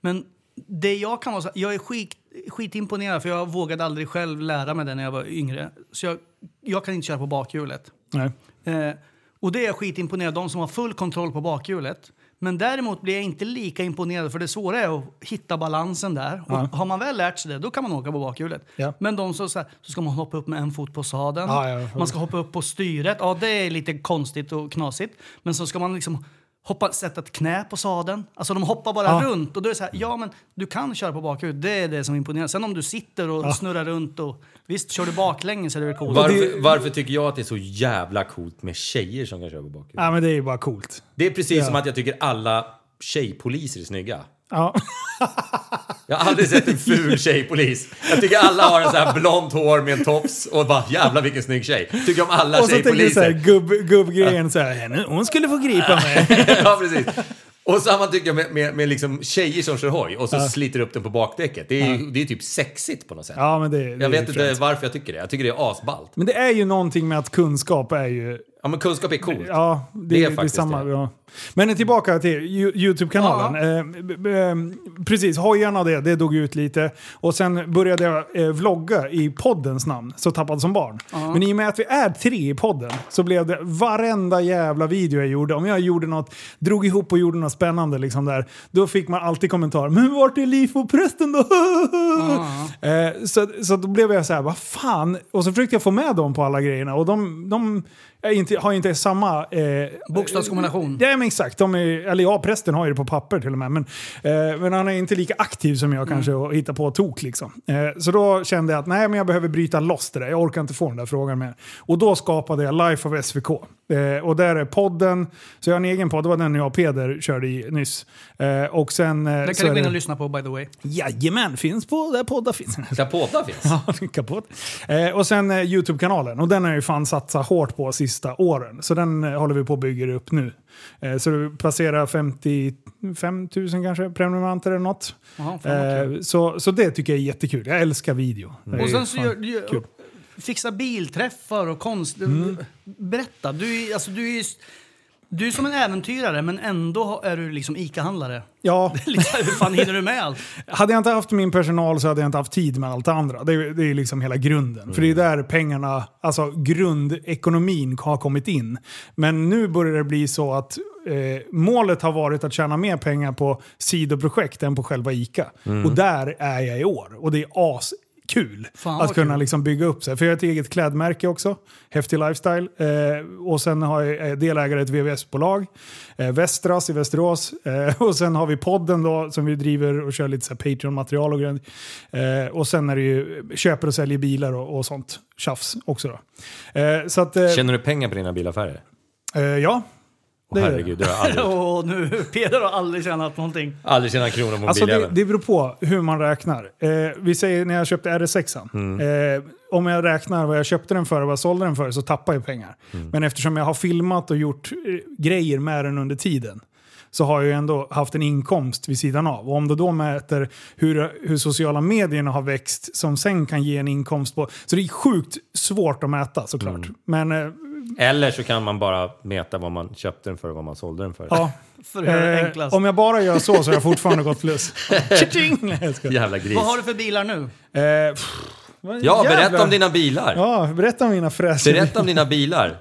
Men det jag kan vara så, jag är skit, skitimponerad för jag vågade aldrig själv lära mig det när jag var yngre. Så jag, jag kan inte köra på bakhjulet. Nej. Eh, och det är jag skitimponerad de som har full kontroll på bakhjulet. Men däremot blir jag inte lika imponerad för det svåra är att hitta balansen där. Och Ja. har man väl lärt sig det, då kan man åka på bakhjulet. Ja. Men de som så, här, så ska man hoppa upp med en fot på sadeln. Ja. Man ska hoppa upp på styret. Ja, det är lite konstigt och knasigt. Men så ska man liksom hoppa, sätta ett knä på sadeln. Alltså de hoppar bara Ja. runt. Och då är det så här, ja men du kan köra på bakhjulet. Det är det som imponerar. Sen om du sitter och snurrar runt och visst, kör du baklänges så är det väl coolt. Varför, varför tycker jag att det är så jävla coolt med tjejer som kan köra på bakhjulet? Ja, men det är ju bara coolt. Det är precis Ja. som att jag tycker alla tjejpoliser är snygga. Ja. [laughs] Jag har aldrig sett en ful tjejpolis. Jag tycker alla har en så här blont hår med en tofs och bara jävla vilken snygg tjej. Tycker om alla Och så tänker du såhär, tjejpoliser. gubb, gubbgrejen såhär, henne, hon skulle få gripa mig. [laughs] ja, precis. Och samma tycker jag med, med, med liksom tjejer som kör hoj och så sliter upp den på bakdäcket. Det är, ju- det är typ sexigt på något sätt. Ja, men det, det jag vet inte varför jag tycker det. Jag tycker det är asballt. Men det är ju någonting med att kunskap är ju... Ja, men kunskap är coolt. Ja, det, Det är det faktiskt samma. det. Ja. Men tillbaka till Yo- YouTube-kanalen. Eh, b- eh, precis, hojarna det, det dog ut lite. Och sen började jag eh, vlogga i poddens namn, Så tappad som barn. Men i och med att vi är tre i podden så blev det varenda jävla video jag gjorde, om jag gjorde något, drog ihop och gjorde något spännande liksom där, då fick man alltid kommentar “Men vart är LIFO-prästen då?” eh, så, så då blev jag så här, vad fan? Och så försökte jag få med dem på alla grejerna och de, de är inte, har inte samma... Eh, Bokstavskombination. Ja, men exakt. De är, eller ja, prästen har ju det på papper till och med. Men, eh, men han är inte lika aktiv som jag kanske och hittar på tok liksom. Eh, så då kände jag att nej, men jag behöver bryta loss det där. Jag orkar inte få den där frågan mer. Och då skapade jag Life of SVK. Eh, och där är podden. Så jag har en egen podd. Det var den jag och Peder körde i nyss. Eh, och sen... Eh, så kan du gå in och lyssna på by the way. Jajamän, finns på där poddar finns. Där båda finns. [laughs] Ja, kaputt. Eh, och sen eh, YouTube-kanalen. Och den har jag ju fan satsat hårt på sista åren. Så den eh, håller vi på att bygga upp nu. Eh, så det passerar 55 000 kanske prenumeranter eller något. Fan kul. Eh, så, så det tycker jag är jättekul. Jag älskar video. Är Och sen så gör, du gör, fixa bilträffar och konst. Mm. Berätta, du är, alltså, du, är, du är som en äventyrare men ändå är du liksom ICA-handlare. Ja, [laughs] Liksom, Hur fan hinner du med allt? [laughs] hade jag inte haft min personal så hade jag inte haft tid med allt det andra. Det, är- det är liksom hela grunden. För det är där pengarna, alltså grundekonomin har kommit in. Men nu börjar det bli så att eh, målet har varit att tjäna mer pengar på sidoprojekt än på själva ICA. Och där är jag i år. Och det är as kul Fan, att kunna kul. liksom bygga upp sig. För jag har ett eget klädmärke också, Häftig Lifestyle. Eh, och sen har jag är delägare i ett VVS-bolag, eh, Västras i Västerås. Eh, [laughs] och sen har vi podden då som vi driver och kör lite Patreon-material och grejer. Eh, och sen är det ju köper och säljer bilar och, och sånt tjafs också då. Eh, så att, eh, Känner du pengar på dina bilaffärer? eh, ja. Det- herregud, det har jag aldrig gjort. [laughs] Och nu, Peder har aldrig tjänat någonting. Aldrig tjänat en krona på Alltså det, det beror på hur man räknar. Eh, vi säger när jag köpte RS6. Eh, om jag räknar vad jag köpte den för och vad jag sålde den för så tappar jag pengar. Men eftersom jag har filmat och gjort eh, grejer med den under tiden så har jag ju ändå haft en inkomst vid sidan av. Och om du då mäter hur, hur sociala medierna har växt som sen kan ge en inkomst på... Så det är sjukt svårt att mäta såklart. Men eh, Eller så kan man bara mäta vad man köpte den för och vad man sålde den för. ja. [laughs] För att göra det Eh, enklast. om jag bara gör så så har jag fortfarande gått plus. [laughs] Tjing! [laughs] Jävla gris. Vad har du för bilar nu? Eh, pff, vad Ja, jävla- berätta om dina bilar. Ja, berätta om mina fräser. Berätta om dina bilar.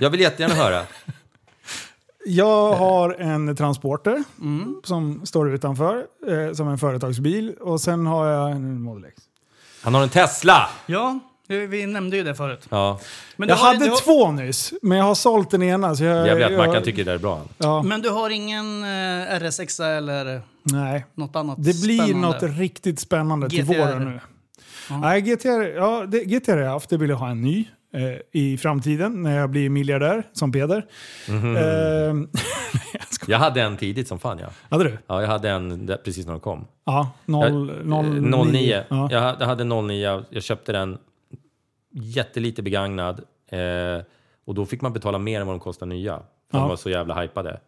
Jag vill jättegärna höra. Jag har en transporter som står utanför eh, som en företagsbil och sen har jag en Model X. Han har en Tesla! Ja, vi nämnde ju det förut. Ja, Men Jag har, hade du har, två nyss, men jag har sålt den ena. Så jag, jävligt att jag, Mackan tycker det är bra. Ja, Men du har ingen eh, RS6 eller nej. något annat Det blir spännande? något riktigt spännande till GTR. våren nu. Nej, GTR, ja, det, GTR har jag haft. Det vill jag ha en ny eh, i framtiden när jag blir miljardär som Peder. Mhm. Eh, [laughs] Jag hade en tidigt som fan ja. hade du? Ja, jag hade en där, precis när de kom. Ja, noll, noll, Eh, 09. Ja. Jag, hade- jag hade 09, jag köpte den jättelite begagnad. Eh, och då fick man betala mer än vad de kostade nya. För Ja. De var så jävla hypade.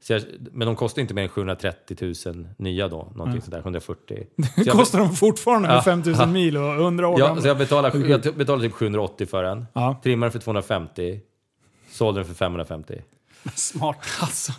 Så jag, men de kostade inte mer än 730 000 nya då. Någonting sådär, 140. [laughs] Så Det jag, kostar de fortfarande med Ja. 5000 mil och 100 år ja, gamla. så jag betalade, jag betalade typ 780 för den. Ja. Trimmade för 250. Sålde den för 550. Smart. [laughs] Alltså.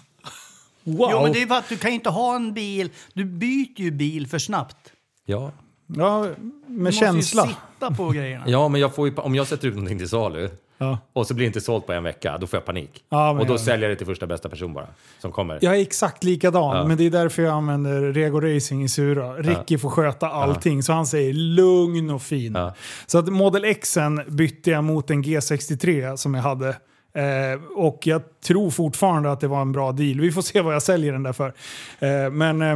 Wow! Jo, men det är för att du kan ju inte ha en bil. Du byter ju bil för snabbt. Ja. Ja, med Du känsla. måste ju sitta på grejerna. ja, men jag får ju, om jag sätter ut någonting till salu Ja. och så blir det inte sålt på en vecka, då får jag panik. Ja, och då jag- säljer jag det till första bästa person bara, som kommer. Jag är exakt likadan, Ja. men det är därför jag använder Rego Racing i Sura. Ricky får sköta allting, så han säger lugn och fin. Ja. Så att Model Xen bytte jag mot en G63 som jag hade. Eh, och jag tror fortfarande att det var en bra deal. Vi får se vad jag säljer den där för. Eh, men eh,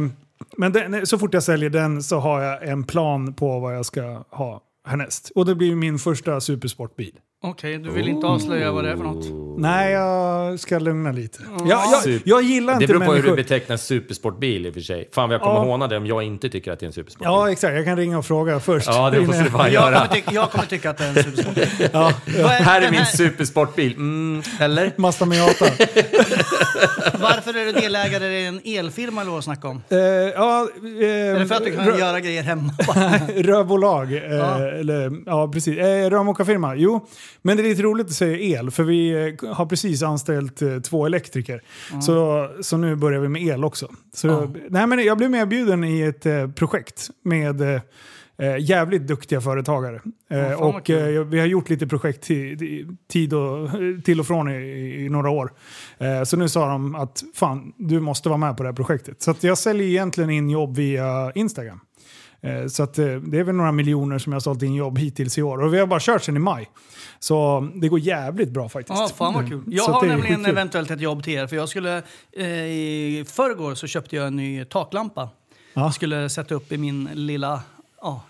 men den, så fort jag säljer den så har jag en plan på vad jag ska ha härnäst. Och det blir min första supersportbil. Okej, du vill inte avslöja vad det är för något? Nej, jag ska lugna lite. Jag, jag, jag gillar Det inte beror på hur människor... du betecknar supersportbil i och för sig. Fan vad jag kommer Ja. håna det om jag inte tycker att det är en supersportbil. Ja, exakt. Jag kan ringa och fråga först. Ja, det måste du fan Jag göra. kommer, tycka, jag kommer tycka att det är en supersport. [laughs] Ja, Vad Här är den min supersportbil. Mm, eller? Mazda Miata. [laughs] Varför är du delägare i en elfirma eller vad du snackar om? eh, ja, eh, Är det för att du kan rö- göra grejer hemma? [laughs] Rörbolag. Eh, Ja. Eller, ja, precis. Eh, rörmokarfirma. Jo, men det är lite roligt att säga el, för vi eh, har precis anställt eh, två elektriker. Så, så nu börjar vi med el också. Så, nej, men jag blev medbjuden i ett eh, projekt med eh, jävligt duktiga företagare. Eh, vad och eh, vi har gjort lite projekt ti- ti- tid och, till och från i, i några år. Så nu sa de att fan, du måste vara med på det här projektet. Så jag säljer egentligen in jobb via Instagram. Eh, Så att, eh, det är väl några miljoner som jag har sålt in jobb hittills i år. Och vi har bara kört sedan i maj. Så det går jävligt bra faktiskt. Ja, fan vad kul. Så Jag att har nämligen eventuellt ett jobb till er. För jag skulle, eh, I förrgår så köpte jag en ny taklampa. Ja. Jag skulle sätta upp i min lilla, ja,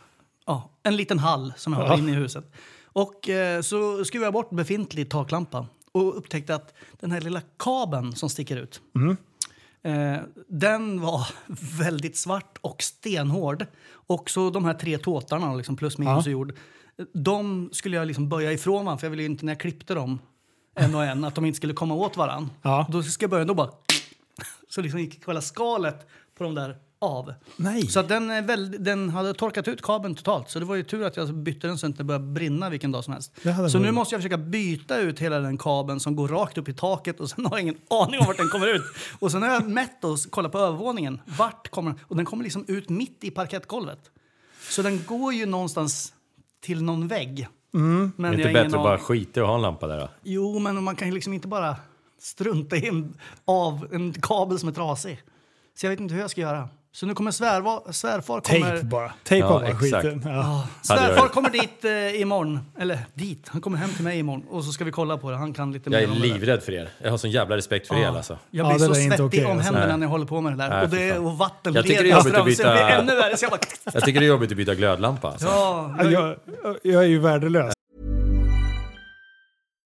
ja, en liten hall som jag har Ja. inne i huset. Och eh, så skruvade jag bort befintlig taklampa och upptäckte att den här lilla kabeln som sticker ut Mm. Eh, den var [laughs] väldigt svart och stenhård. Och så de här tre tåtarna, liksom plus minus Ja. jord, de skulle jag liksom böja ifrån varandra för jag ville inte när jag klippte dem en och en att de inte skulle komma åt varandra. Ja. Då ska jag börja, då bara... [laughs] Så liksom gick själva skalet på de där av. Nej. Så att den, är väldigt, den hade torkat ut kabeln totalt. Så det var ju tur att jag bytte den så att det inte började brinna vilken dag som helst. Så nu måste jag försöka byta ut hela den kabeln som går rakt upp i taket och sen har jag ingen [laughs] aning om vart den kommer ut. Och sen har jag mätt och kollat på övervåningen. Vart kommer den? Och den kommer liksom ut mitt i parkettgolvet. Så den går ju någonstans till någon vägg. Men Det är inte bättre att bara skita att ha en lampa där då? Jo, men man kan ju liksom inte bara strunta i en, av en kabel som är trasig. Så jag vet inte hur jag ska göra. Så nu kommer svärva, svärfar kommer... Tejp bara. Tejpa Ja, bara exakt. skiten. Ja. Svärfar kommer dit eh, imorgon. Eller dit, han kommer hem till mig imorgon. Och så ska vi kolla på det. Han kan lite Jag är mer om det där. livrädd för er. Jag har sån jävla respekt för er alltså. Jag Ja, blir så är svettig okej, om alltså. händerna Nej. när jag håller på med det där. Nej, och, det, och vatten Jag tycker det är leder jobbigt att så blir byta- ännu värre. Så jag bara... Jag tycker det är jobbigt att byta glödlampa alltså. Ja, Ja, Jag, jag är ju värdelös.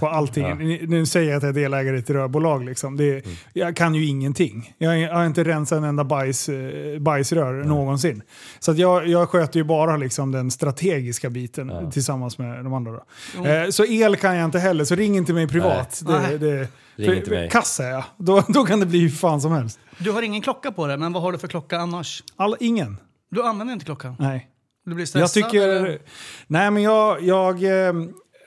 På allting. Nu- Nu säger jag att jag är delägare i ett rörbolag. Liksom. Det, Mm. Jag kan ju ingenting. Jag, jag har inte rensat en enda bajs, eh, bajsrör någonsin. Så att jag, jag sköter ju bara liksom den strategiska biten tillsammans med de andra. Då. Eh, så el kan jag inte heller, så ring inte mig privat. Nej. Det, det, Ring för- inte mig. Kass är jag. Då, då kan det bli hur fan som helst. Du har ingen klocka på det, men vad har du för klocka annars? All, ingen. Du använder inte klockan? Nej. Du blir stressad? Jag tycker... eller? Nej, men jag, jag eh,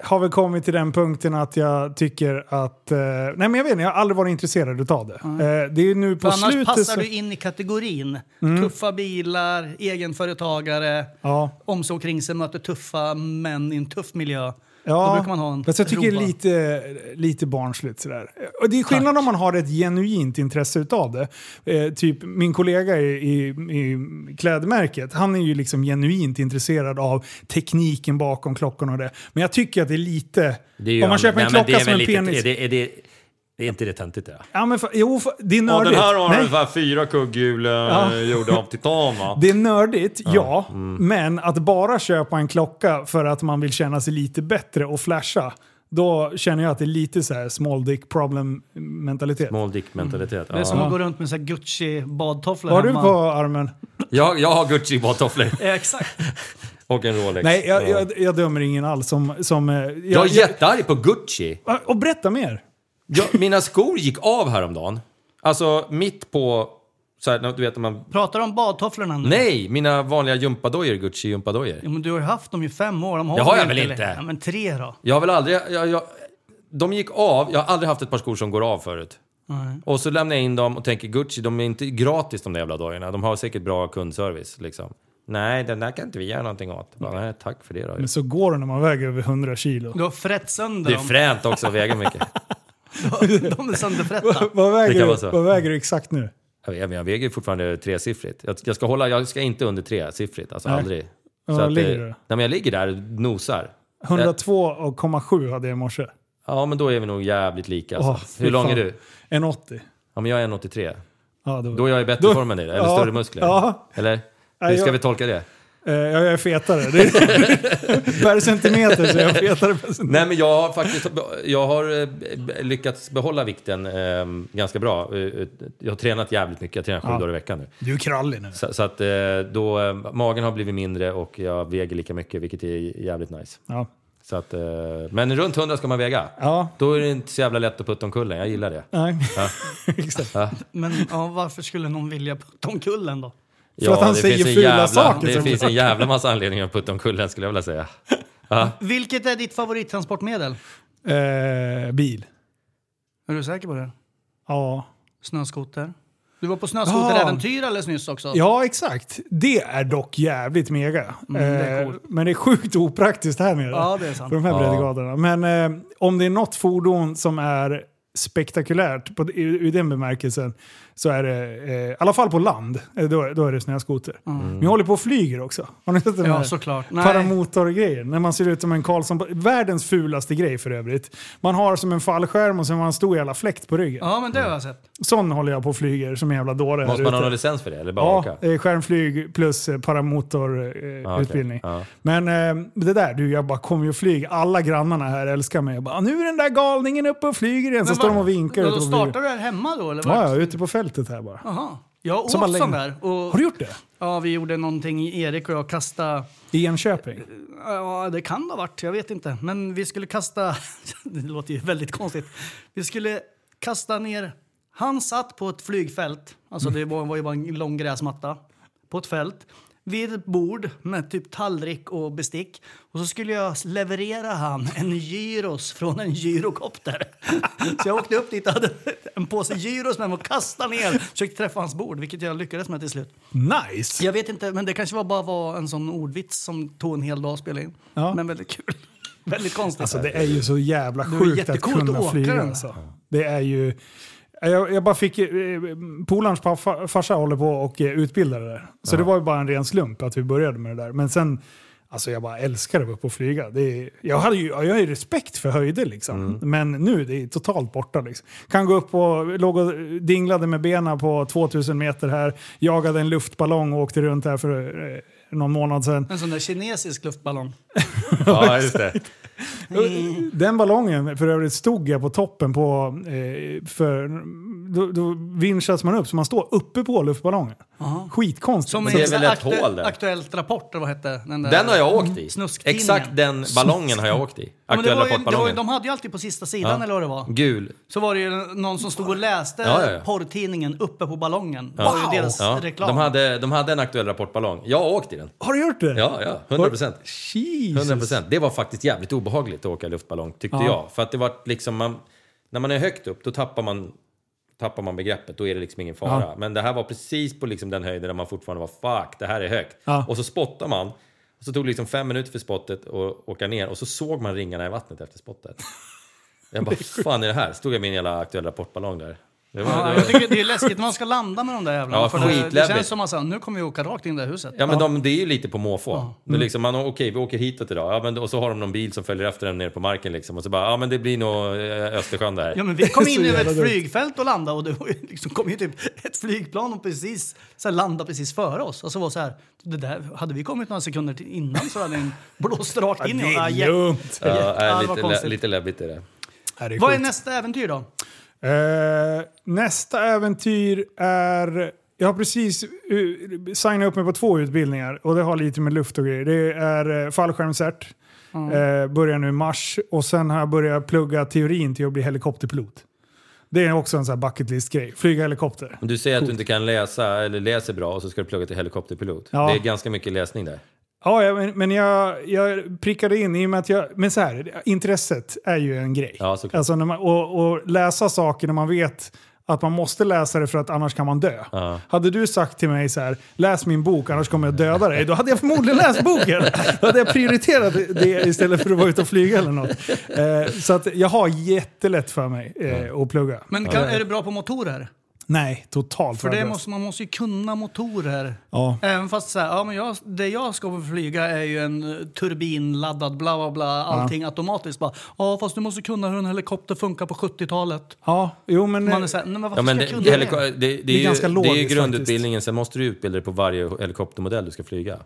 har väl kommit till den punkten att jag tycker att... Eh, nej, men jag vet inte, jag har aldrig varit intresserad av det. Eh, det är nu på annars slutet... passar så- Mm. du in i kategorin. Tuffa bilar, egenföretagare, Ja. om sig kring sig, möter tuffa män i en tuff miljö. Då Ja, brukar man ha en fast jag tycker det är lite, lite barnsligt sådär. Och det är skillnad om man har ett genuint intresse utav det. Eh, typ min kollega i, i, i klädmärket, han är ju liksom genuint intresserad av tekniken bakom klockan och det. Men jag tycker att det är lite... Det är ju om man köper en nej, klocka är som en lite, penis... Är det, är det, det är inte det töntigt det? Ja, men för, jo, för, det är Ja, nördigt. den här har Nej. ungefär fyra kugghjul ja. gjorda av titan va? [laughs] Det är nördigt, ja. mm. Men att bara köpa en klocka för att man vill känna sig lite bättre och flasha. Då känner jag att det är lite så här small dick problem mentalitet. Small dick mentalitet. Det är som Ja. att gå runt med så här Gucci-badtofflor Vad har du hemma. på armen? Jag, jag har Gucci badtofflor [laughs] Eh, Exakt. [laughs] och en Rolex. Nej, jag, Ja. jag, jag dömer ingen alls som... som eh, jag, jag är jättearg på Gucci. och berätta mer. Jag, mina skor gick av häromdagen. Alltså mitt på... Så här, du vet när man... Pratar du om badtofflorna nu? Nej, mina vanliga gympadojor, Gucci gympadojor. Ja, men du har ju haft dem i fem år. De Det har jag väl inte? längre. Ja, men tre då? Jag har väl aldrig... Jag, jag, de gick av. Jag har aldrig haft ett par skor som går av förut. Nej. Och så lämnar jag in dem och tänker Gucci, de är inte gratis de där jävla dojorna. De har säkert bra kundservice liksom. Nej, den där kan inte vi göra någonting åt. Bara, nej, tack för det då. Men så går det när man väger över 100 kilo. Du har frätt sönder Det är dem. fränt också att väga mycket. [laughs] [laughs] De är sönderfrätta. vad, Det väger vara du, så. vad väger du exakt nu? Jag, vet, men jag väger fortfarande tresiffrigt. Jag, jag ska hålla, jag ska inte under tresiffrigt, alltså Nej. aldrig. Vad att, ligger eh, du? Nej, men jag ligger där och nosar. 102,7 hade jag i morse. Ja, men då är vi nog jävligt lika. Alltså. Åh, fy Hur lång är fan. du? 1,80. Ja, men jag är 1,83. Ja, då, Då är jag i bättre Då- form än dig, eller ja, större muskler. ja. Eller? Nej, Hur ska jag- vi tolka det? Eh, jag är fetare. [laughs] Per centimeter så är jag fetare. Per centimeter. Nej, men jag har faktiskt jag har eh, lyckats behålla vikten eh, ganska bra. Eh, Jag har tränat jävligt mycket. Jag tränar sju Ja. dagar i veckan nu. Du är krallig nu. Så, så att eh, då, magen har blivit mindre och jag väger lika mycket, vilket är jävligt nice. Ja. Så att, eh, men runt 100 ska man väga. Ja. Då är det inte så jävla lätt att putta omkull den. Jag gillar det. Nej. [laughs] Exakt. Men ja, varför skulle någon vilja putta omkull den då? För att han det säger finns en fula jävla, saker Det finns en jävla massa anledningar att putta omkull skulle jag vilja säga. Ja. Vilket är ditt favorittransportmedel? Eh, bil. Är du säker på det? Ja. Snöskoter? Du var på snöskoteräventyr alldeles nyss också. ja, exakt. Det är dock jävligt mega. det är Eh, coolt. Men det är sjukt opraktiskt här nere. Ja, det är sant. På de här Ja. breddgraderna. Men eh, om det är något fordon som är spektakulärt på, i, i den bemärkelsen så är det, eh, i alla fall på land, eh, då, då är det snöskoter. Men jag håller på och flyger också. Har ni sett den Ja, här såklart. Nej. paramotorgrejen? När man ser ut som en Karlsson. Världens fulaste grej för övrigt. Man har som en fallskärm och så har man en stor jävla fläkt på ryggen. Ja, men det har jag sett. Sån håller jag på och flyger som en jävla dåre här Måste man ha ute. någon licens för det? Eller bara Ja, åka? eh, skärmflyg plus eh, paramotorutbildning. Eh, okej. utbildning. Ja. Men eh, det där, du, jag bara kommer ju och flyger. Alla grannarna här älskar mig. Jag bara, nu är den där galningen uppe och flyger igen. Så Men står de vad- och vinkar. Då ute på startar flyget. du här hemma då? Eller Ja, vad? ja, ute på fältet här bara. Jaha. Jag åt sån lägger- där. Och, Har du gjort det? Ja, vi gjorde någonting, Erik och jag kastade... I Enköping? Ja, det kan det ha varit. Jag vet inte. Men vi skulle kasta... [laughs] det låter ju väldigt konstigt. Vi skulle kasta ner... Han satt på ett flygfält. Alltså det var, var ju bara en lång gräsmatta. På ett fält. Vid ett bord med typ tallrik och bestick. Och så skulle jag leverera han en gyros från en gyrokopter. [laughs] Så jag åkte upp dit och hade en påse gyros med mig och kastade ner. Försökte träffa hans bord, vilket jag lyckades med till slut. Nice! Jag vet inte, men det kanske var bara var en sån ordvits som tog en hel dag att spela in. Ja. Men väldigt kul. väldigt konstigt. Alltså det är ju så jävla sjukt att kunna flyga. Alltså. Det är ju... Jag, jag bara fick... Eh, Polarns farsa håller på och eh, utbildar det där. Så det var ju bara en ren slump att vi började med det där. Men sen... Alltså jag bara älskar att vara uppe och flyga. Det är, jag, hade ju, jag har ju respekt för höjder liksom. Men nu det är totalt borta. Liksom. Kan gå upp och låg och dinglade med benen på 2000 meter här. Jagade en luftballong och åkte runt här för eh, någon månad sedan. En sån där kinesisk luftballong. [laughs] Ja, just det. [laughs] Den ballongen, för övrigt, stod jag på toppen på... Eh, för, då, då vinschas man upp, så man står uppe på luftballongen. Skitkonstigt. Som det är väl ett hål där. Aktuellt Rapport, eller vad hette den? Där Den har jag åkt i. Snusktidningen. Exakt den ballongen har jag åkt i. Ja, det det var ju, Rapportballongen. de hade ju alltid på sista sidan, Ja. eller vad det var. Gul. Så var det ju någon som stod och läste Ja, ja, ja. porrtidningen uppe på ballongen. Det Ja. var ju deras Ja, reklam. de, hade, de hade en aktuell rapportballong. Jag har åkt i den. Har du gjort det? Ja, ja. 100 procent. Jesus. 100 procent. Det var faktiskt jävligt obehagligt att åka luftballong, tyckte Ja. jag. För att det var liksom, man, när man är högt upp, då tappar man, tappar man begreppet. Då är det liksom ingen fara. Ja. Men det här var precis på liksom den höjden där man fortfarande var fuck, det här är högt. Ja. Och så spottar man. Och så tog det liksom fem minuter för spottet att åka ner. Och så såg man ringarna i vattnet efter spottet. Jag bara, [laughs] fan är det här? Stod jag med min jävla aktuella rapportball där. Det var, Ja, det var, jag tycker det är läskigt när man ska landa med de där jävlarna. Ja, för det, det känns som att man nu kommer vi åka rakt in i det här huset. Ja men de, det är ju lite på måfå. Det är liksom, man, okej vi åker hitåt idag. Ja, men, och så har de någon bil som följer efter dem ner på marken liksom. Och så bara, ja men det blir nog eh, Östersjön där. Ja, men vi kom [laughs] in över ett flygfält och landade och det liksom, kom ju typ ett flygplan och precis så här, landade precis före oss. Och så var det så här, det där, hade vi kommit några sekunder till innan så hade den blåst rakt in i Det oss. Ja, är jä- lugnt. Ja, Ja, är det lite, läbbigt är det. Ja, det är Vad är nästa äventyr då? Eh, nästa äventyr är... Jag har precis uh, signat upp mig på två utbildningar och det har lite med luft och grejer. Det är uh, fallskärmscert, eh, börjar nu i mars och sen har jag börjat plugga teorin till att bli helikopterpilot. Det är också en sån här bucket list-grej. Flyga helikopter. Du säger att du inte kan läsa eller läser bra och så ska du plugga till helikopterpilot. Ja. Det är ganska mycket läsning där. Ja, men, men jag, jag prickade in i och med att jag... Men så här, intresset är ju en grej. Ja, såklart. Alltså när man, och, och läsa saker när man vet att man måste läsa det för att annars kan man dö. Ja. Hade du sagt till mig så här, läs min bok annars kommer jag döda dig. Då hade jag förmodligen läst boken. Då hade jag prioriterat det istället för att vara ute och flyga eller något. Eh, så att jag har jättelätt för mig eh, att plugga. Men kan, är du bra på motorer? Nej, totalt För det måste, man måste ju kunna motorer. Ja. Även fast så här, ja, men jag, det jag ska flyga är ju en eh, turbinladdad bla bla bla, allting automatiskt. Bara, ja, fast du måste kunna hur en helikopter funkar på 70-talet. Ja, jo men... Man är så här, nej, men varför Ja, men ska det, jag kunna heliko- det? det, det, Det är är ganska ju, det är ju logiskt grundutbildningen, sen måste du utbilda dig på varje helikoptermodell du ska flyga.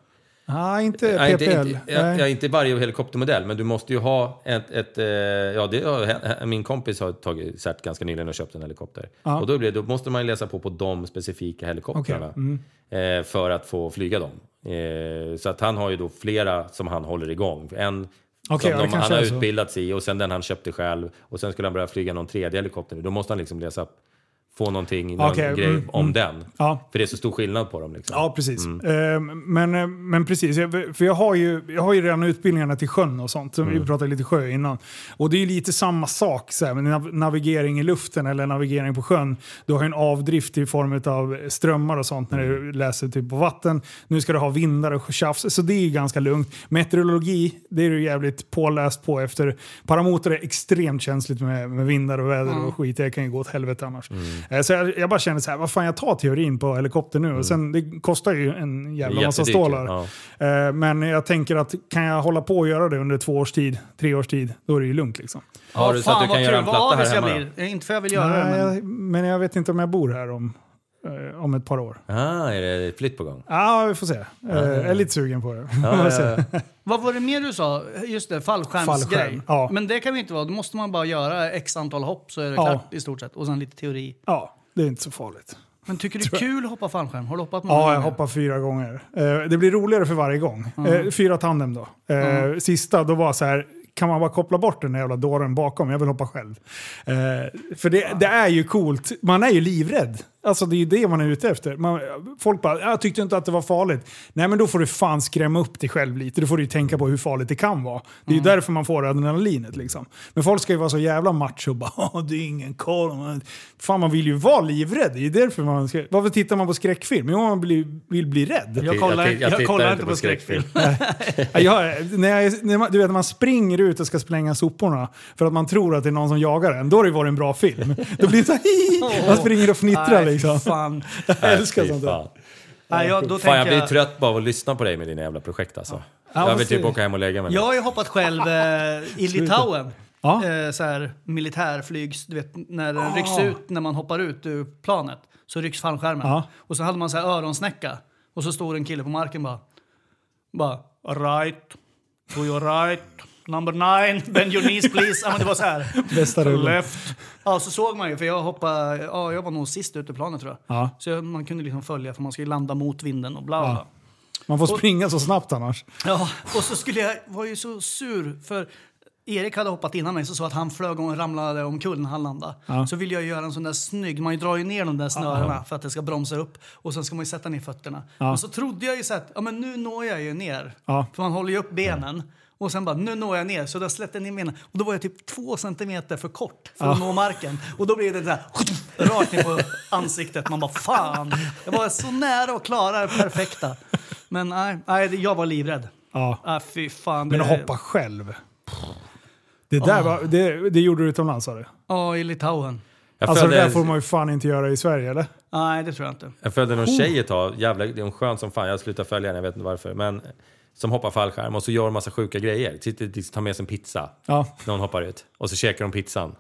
Nej, inte PPL. inte, inte, ja, inte varje helikoptermodell, men du måste ju ha ett... ett eh, ja, det, min kompis har tagit cert ganska nyligen och köpt en helikopter. Ja. Och då, blir, då måste man läsa på på de specifika helikoptrarna Okej, mm. eh, för att få flyga dem. Eh, så att han har ju då flera som han håller igång. En ja, som de, han har är så. utbildats i och sen den han köpte själv. Och sen skulle han börja flyga någon tredje helikopter. nu. Då måste han liksom läsa få någonting, någon Okej, grej mm, om mm. den. Ja. För det är så stor skillnad på dem. Liksom. Ja, precis. Eh, Men, eh, men precis, Jag- för jag har, ju, jag har ju redan utbildningarna till sjön och sånt. Så Vi pratade lite sjö innan. Och det är ju lite samma sak, så här, med nav- navigering i luften eller navigering på sjön. Du har ju en avdrift i form av strömmar och sånt när du läser typ på vatten. Nu ska du ha vindar och tjafs, så det är ju ganska lugnt. Meteorologi, det är du jävligt påläst på efter. Paramotor är extremt känsligt med, med vindar och väder och skit. Det kan ju gå åt helvete annars. Eh, Så jag, jag bara känner så här, vad fan jag tar teorin på helikopter nu. Och sen, det kostar ju en jävla massa stålar. ja. Eh, Men jag tänker att kan jag hålla på och göra det under två års tid, tre års tid, då är det ju lugnt liksom. Har du så att Fan du kan göra en platta här hemma? blir. Inte för jag vill göra det, Nej, men... jag, men jag vet inte om jag bor här om, eh, om ett par år. Ah, är det flytt på gång? Ja, vi får se. Eh, Jag är lite sugen på det. Vi får se. Vad var det mer du sa? Just det, fallskärmsgrej. Fallskärm, ja. Men det kan vi inte vara. Då måste man bara göra x antal hopp så är det Ja. klart i stort sett. Och sen lite teori. Ja, det är inte så farligt. Men tycker du det är kul att hoppa fallskärm? Har du hoppat många Ja, jag gånger? hoppar fyra gånger. Eh, Det blir roligare för varje gång. Eh, Fyra tandem då. Eh, Sista, då var så här, kan man bara koppla bort den där jävla dåren bakom? Jag vill hoppa själv. Eh, För det, det är ju coolt. Man är ju livrädd Alltså det är ju det man är ute efter. Man, folk bara, jag tyckte inte att det var farligt. Nej men då får du fan skrämma upp dig själv lite. Då får du ju tänka på hur farligt det kan vara. Det är ju därför man får adrenalinet liksom. Men folk ska ju vara så jävla macho och bara, [laughs] "Åh, det är ingen koll. Fan man vill ju vara livrädd. Det är ju därför man ska... Varför tittar man på skräckfilm? Jo, man blir, vill bli rädd. Jag kollar, jag jag tittar kollar inte på skräckfilm. [laughs] Ja, jag, när jag, när man, du vet när man springer ut och ska slänga soporna för att man tror att det är någon som jagar en, då har det varit en bra film. Då blir det så här, [laughs] man springer och fnittrar liksom. Fan. [laughs] Jag älskar sånt där. Nej, jag, då Fan, jag tänker blir jag, trött bara av att lyssna på dig med dina jävla projekt alltså. Ja, jag vill typ åka hem och lägga mig. nu. jag har ju hoppat själv eh, i Litauen. Ja. Eh, så här, militärflygs, du vet när den rycks ut när man hoppar ut ur planet. Så rycks fallskärmen. Ja. Och så hade man så här öronsnäcka. Och så stod en kille på marken bara. Bara right, to your right, number nine, bend your knees please. Ja, men det var så här. [laughs] Bästa rullen. Left. Ja, så såg man ju, för jag hoppade, ja, jag var nog sist ut ur planet tror jag. Ja. Så jag, man kunde liksom följa, för man ska ju landa mot vinden och bla bla. Ja. Man får springa så snabbt annars. Ja, och så skulle jag, var ju så sur för Erik hade hoppat innan mig så så att han flög och ramlade omkull när han landade. Ja. Så vill jag göra en sån där snygg, man drar ju ner de där snörena för att det ska bromsa upp och sen ska man ju sätta ner fötterna. Ja. Och så trodde jag ju så att, ja men nu når jag ju ner. Ja. För man håller ju upp benen. Och sen bara, nu når jag ner. Så då släppte jag ner benen. Och då var jag typ två centimeter för kort för att nå marken. Och då blev det så här, rakt ner på ansiktet. Man bara, fan. Jag var så nära att klara det perfekta. Men nej, nej jag var livrädd. Ja. Ah, fy fan. Men att hoppa själv. Det där var, det, det gjorde du utomlands sa du? Ja, i Litauen. Jag Alltså det där får man ju fan inte göra i Sverige eller? Nej, det tror jag inte. jag följde någon tjej ett tag, jävla, det är hon skön som fan, jag slutade följa henne, jag vet inte varför. Men som hoppar fallskärm och så gör de massa sjuka grejer. Sitter, tar med sig en pizza Ja. när hon hoppar ut. Och så käkar de pizzan.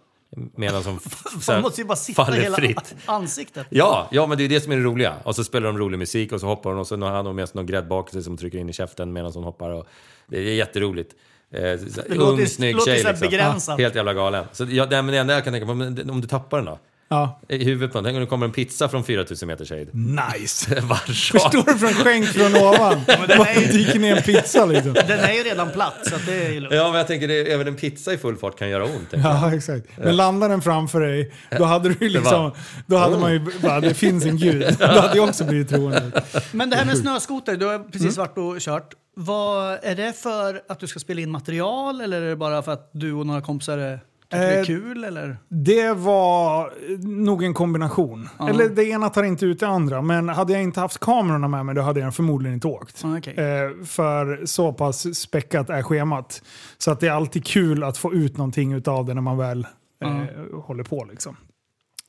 Medan de [laughs] Man måste ju bara sitta faller hela fritt. ansiktet. Ja, ja, men det är det som är det roliga. Och så spelar de rolig musik och så hoppar hon och så har hon med sig någon gräddbakelse som trycker in i käften medan hon hoppar. Och det är jätteroligt. Eh, Det låter- ung, snygg låter tjej liksom. begränsat. Helt jävla galen. Så jag, det, men det enda jag kan tänka på, men om du tappar den då? Ja. I huvudet på. Tänk om det kommer en pizza från 4000 meters höjd. Nice! [laughs] Warszawa. Förstår du från skänk från ovan? Bara dyker ner en pizza liksom. Den är ju redan platt, så att det är ju lugnt. Ja, men jag tänker det, även en pizza i full fart kan göra ont. Ja, exakt. Men landar den framför dig, då hade du liksom... Då hade man ju bara, det finns en gud. [laughs] Då hade jag också blivit troende. Men det här med snöskoter, du har precis Mm. varit och kört. Vad, är det för att du ska spela in material eller är det bara för att du och några kompisar är, tycker det är Eh, kul? Eller? Det var nog en kombination. Eller det ena tar inte ut det andra. Men hade jag inte haft kamerorna med mig då hade jag förmodligen inte åkt. Ah, okej. Eh, för så pass späckat är schemat. Så att det är alltid kul att få ut någonting av det när man väl eh, håller på. Liksom.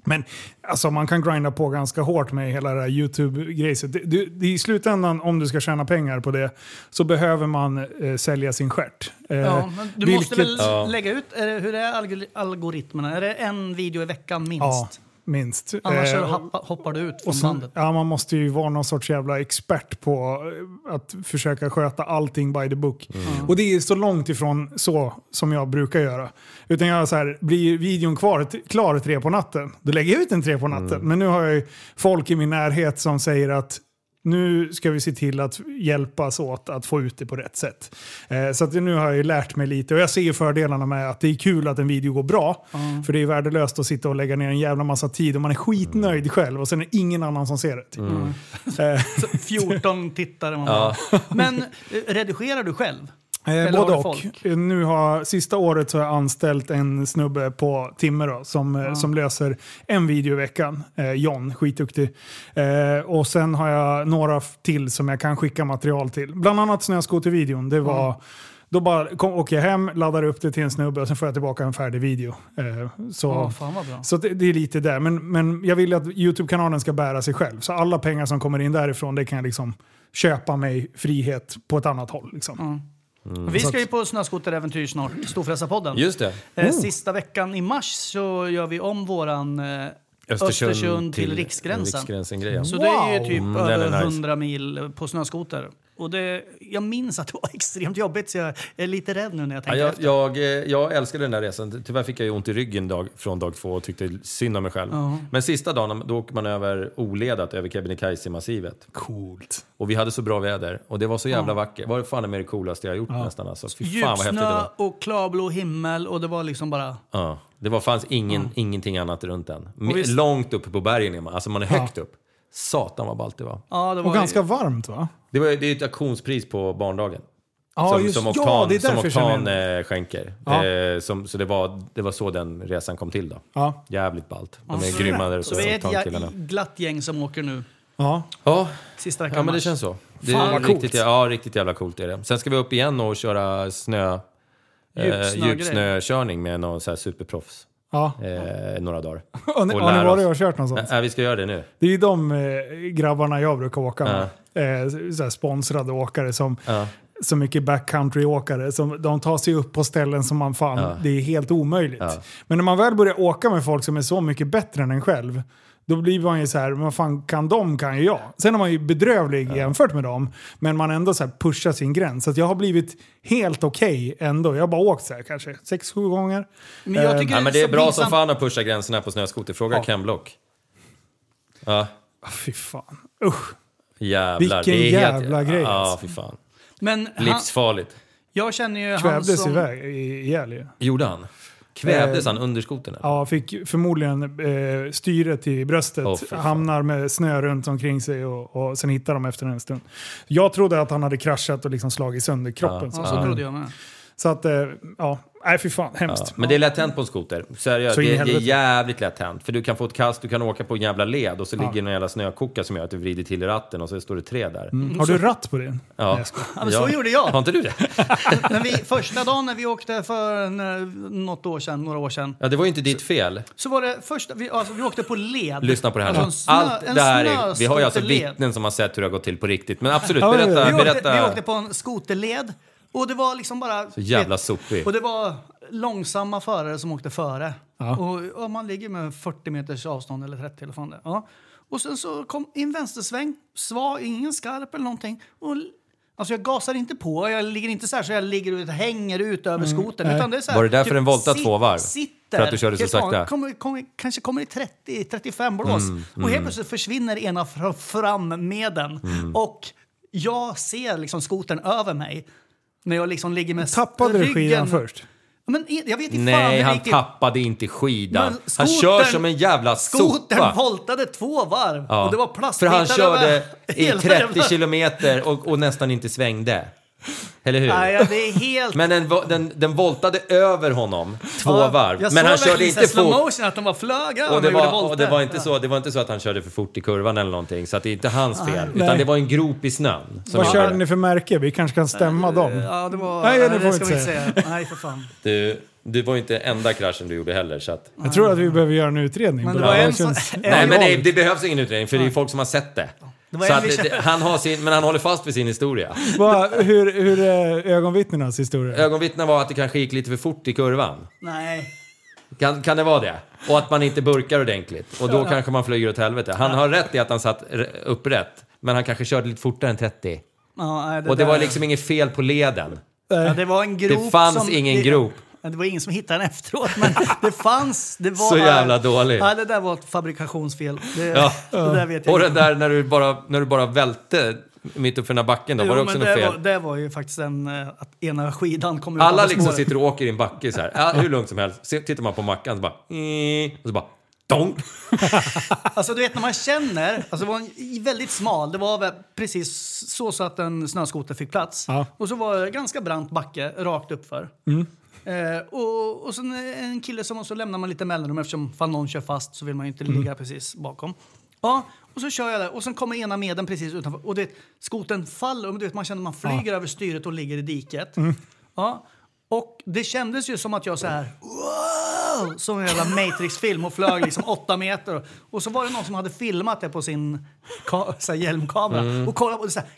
Men alltså, man kan grinda på ganska hårt med hela det här YouTube-grejset. I slutändan, om du ska tjäna pengar på det, så behöver man eh, sälja sin stjärt. Eh, Ja, men du måste väl vilket- Ja. lägga ut, är det, hur är algor- algoritmerna? Är det en video i veckan minst? Ja, minst. Annars Eh, hoppar du ut från Och sen, bandet. ja, man måste ju vara någon sorts jävla expert på eh, att försöka sköta allting by the book. Och det är så långt ifrån så som jag brukar göra. Utan jag är så här, blir videon kvar, klar tre på natten, då lägger jag ut den tre på natten. Men nu har jag ju folk i min närhet som säger att nu ska vi se till att hjälpas åt att få ut det på rätt sätt. Eh, så att nu har jag ju lärt mig lite och jag ser ju fördelarna med att det är kul att en video går bra. För det är värdelöst att sitta och lägga ner en jävla massa tid och man är skitnöjd själv och sen är det ingen annan som ser det. typ. Eh, [laughs] 14 tittare. Man bara. Men eh, redigerar du själv? Eh, både och. folk? Eh, Nu har, sista året så har jag anställt en snubbe på timme då, som, eh, som löser en video i veckan. Eh, John, skitduktig. Eh, och sen har jag några till som jag kan skicka material till. Bland annat snöskotervideon. Det var... Då bara kom, åker jag hem, laddar upp det till en snubbe och sen får jag tillbaka en färdig video. Eh, så Ja, bra. så det, det är lite där. Men, men jag vill att YouTube-kanalen ska bära sig själv. Så alla pengar som kommer in därifrån, det kan jag liksom köpa mig frihet på ett annat håll. Liksom. Vi ska ju på snöskoteräventyr snart, Storfräsarpodden. Just det. Eh, Sista veckan i mars så gör vi om våran eh, Östersund, till, Riksgränsen. Riksgränsen-grejen. Så det är ju typ Mm, över nice. 100 mil på snöskoter. Och det, jag minns att det var [laughs] extremt jobbigt så jag är lite rädd nu när jag Ja, tänker jag, efter. jag, eh, jag älskade den där resan. Tyvärr fick jag ju ont i ryggen dag, från dag två och tyckte synd om mig själv. Men sista dagen då åker man över oledat över Kebnekaise-massivet. Coolt. Och vi hade så bra väder och det var så jävla vackert. Det var fan med det coolaste jag har gjort nästan. Alltså. Fy fan vad häftigt det var. och klarblå himmel och det var liksom bara... Ja. Det var, fanns ingen, ingenting annat runt den. Långt uppe på bergen är man. Alltså man är högt upp. Satan vad ballt det var. Ja, det var Och ganska varmt va? Det, var, det är ett auktionspris på barndagen. Ja, som, just, som ja, Oktan, det är som därför jag eh, skänker. Ja. Eh, som, så det var, det var så den resan kom till då. Ja. Jävligt ballt. De Ja, är grymma där Så vi är ett ja, glatt gäng som åker nu. Ja. Ja, Sista veckan ja, men det känns så. Det Fan, är vad riktigt, coolt. ja, riktigt jävla coolt är det. Sen ska vi upp igen och köra snö, eh, djupsnökörning med någon så här superproffs. Ja. Eh, några dagar. [laughs] Har ni, har ni varit och kört någonstans? Ja, vi ska göra det nu. Det är ju de eh, grabbarna jag brukar åka med. Eh, så här sponsrade åkare som så mycket backcountry-åkare. Som, de tar sig upp på ställen som man fan, Ja. det är helt omöjligt. Ja. Men när man väl börjar åka med folk som är så mycket bättre än en själv, då blir man ju så här, vad fan kan de kan ju jag. Sen är man ju bedrövlig jämfört med dem, men man ändå så här pushar sin gräns. Så att jag har blivit helt okej ändå. Jag har bara åkt så här kanske 6-7 gånger. Men jag tycker Ja, men det är bra som fan att pusha gränserna på snöskoter. Fråga Ja. Ken Block. Ja, Ah, Fy fan. Usch. jävlar. Vilken det är jävla grej, Ja, alltså. fy fan. Men han, Livsfarligt. jag känner ju han Kvävdes som... iväg i- ihjäl ju. Gjorde han? Kvävdes Eh, han under skotern? Ja, fick förmodligen eh, styret i bröstet, fan. hamnar med snö runt omkring sig och, och sen hittar de efter en stund. Jag trodde att han hade kraschat och liksom slagit sönder kroppen. Ja, så. så trodde jag med. så att, eh, ja, nej fy fan, hemskt. Ja, men det är lätt hänt på en skoter. Seriöst, Så det, det är jävligt lätt hänt. För du kan få ett kast, du kan åka på en jävla led och så ligger en jävla snökoka som gör att du vrider till i ratten och så står det tre där. Mm. Har du ratt på din? Ja. Nej. Ja, men så gjorde jag. Har inte du det? [laughs] när vi, första dagen när vi åkte för något år sedan, några år sedan, Ja, det var ju inte ditt fel. så var det första, vi, alltså, vi åkte på led. Lyssna på det här alltså, snö, Allt det här är, vi har ju alltså vittnen som har sett hur det har gått till på riktigt. Men absolut, Ja, ja, ja. berätta. Vi åkte, berätta. vi åkte på en skoterled och det var liksom bara... Så jävla sopig. Och det var långsamma förare som åkte före. Ja. Och, och man ligger med 40 meters avstånd eller 30 eller fan det. Ja. Och sen så kom i en vänstersväng, svag, ingen skarp eller någonting. Och, alltså jag gasar inte på, jag ligger inte så här så jag ligger ut, hänger ut över nej. Utan det är så här, Var det därför typ den voltade två varv? Sitter, För att du körde så sakta? Kommer, kommer, kanske kommer i 30-35 blås. Mm, och helt plötsligt försvinner ena fr- fram med den. Mm. Och jag ser liksom skotern över mig. När jag liksom ligger med Tappade du ryggen. skidan först? Men jag vet inte fan Nej, hur han riktigt- tappade inte skidan. Men han skotern- kör som en jävla Skotern sopa. voltade två varv Ja. och det var För plastbitar han körde över i [laughs] hela 30 jävla- kilometer och, och nästan inte svängde. Eller hur? Nej, ja, det är helt... Men den, den, den voltade över honom två Ja, varv. Jag Men han körde inte slow fort. motion att de var flög Och det, var, och det, var inte så, det var inte så att han körde för fort i kurvan eller någonting. Så att det är inte hans fel. Nej. Utan det var en grop i snön. som Vad körde det. ni för märke? Vi kanske kan stämma dem. Ja, det var... Nej, Nej, det det, får vi inte säga. Nej, för fan. Du, det var ju inte enda kraschen du gjorde heller. Så att... Jag tror att vi behöver göra en utredning. Men det var en känns en- Nej, men det, det behövs ingen utredning för det är ju folk som har sett det. Så att, det, han har sin, men han håller fast vid sin historia. Vad- hur, hur är ögonvittnenas historia? Ögonvittnen var att det kanske gick lite för fort i kurvan. Nej. Kan, kan det vara det? Och att man inte burkar ordentligt. Och då kanske man flyger åt helvete. Han har rätt i att han satt upprätt. Men han kanske körde lite fortare än 30. Ja, nej, Och det där- var liksom inget fel på leden. Ja, det var en grop Det fanns som, ingen det, grop. Det var ingen som hittade den efteråt, men [laughs] det fanns. Det var Så jävla dålig. Ja, det där var ett fabrikationsfel. Det, Ja. det där vet jag Och den där när du bara, när du bara välte mitt upp för den här backen då, var det Jo, också något det fel? var, det var ju faktiskt en, eh, att ena skidan kom ut Alla liksom spåret. sitter och åker i en backe så här. Ja, hur lugnt som helst. Så tittar man på mackan så bara... "Mm", Och så bara... Donk! [laughs] Alltså du vet när man känner, alltså det var en, väldigt smal, det var precis så, så att en snöskoter fick plats. Ja. Och så var det ganska brant backe rakt uppför. Mm. Eh, och, och sen en kille som, och så lämnar man lite mellanrum eftersom fan någon kör fast så vill man ju inte Mm. ligga precis bakom. Ja, och så kör jag där och sen kommer ena medlen precis utanför och det, skoten faller och du vet, man känner man flyger över styret och ligger i diket. Mm. Ja, och det kändes ju som att jag så här wow, som en jävla Matrix-film och flög liksom åtta meter. Och så var det någon som hade filmat det på sin ka- så här, hjälmkamera Mm. och kollade på det så här.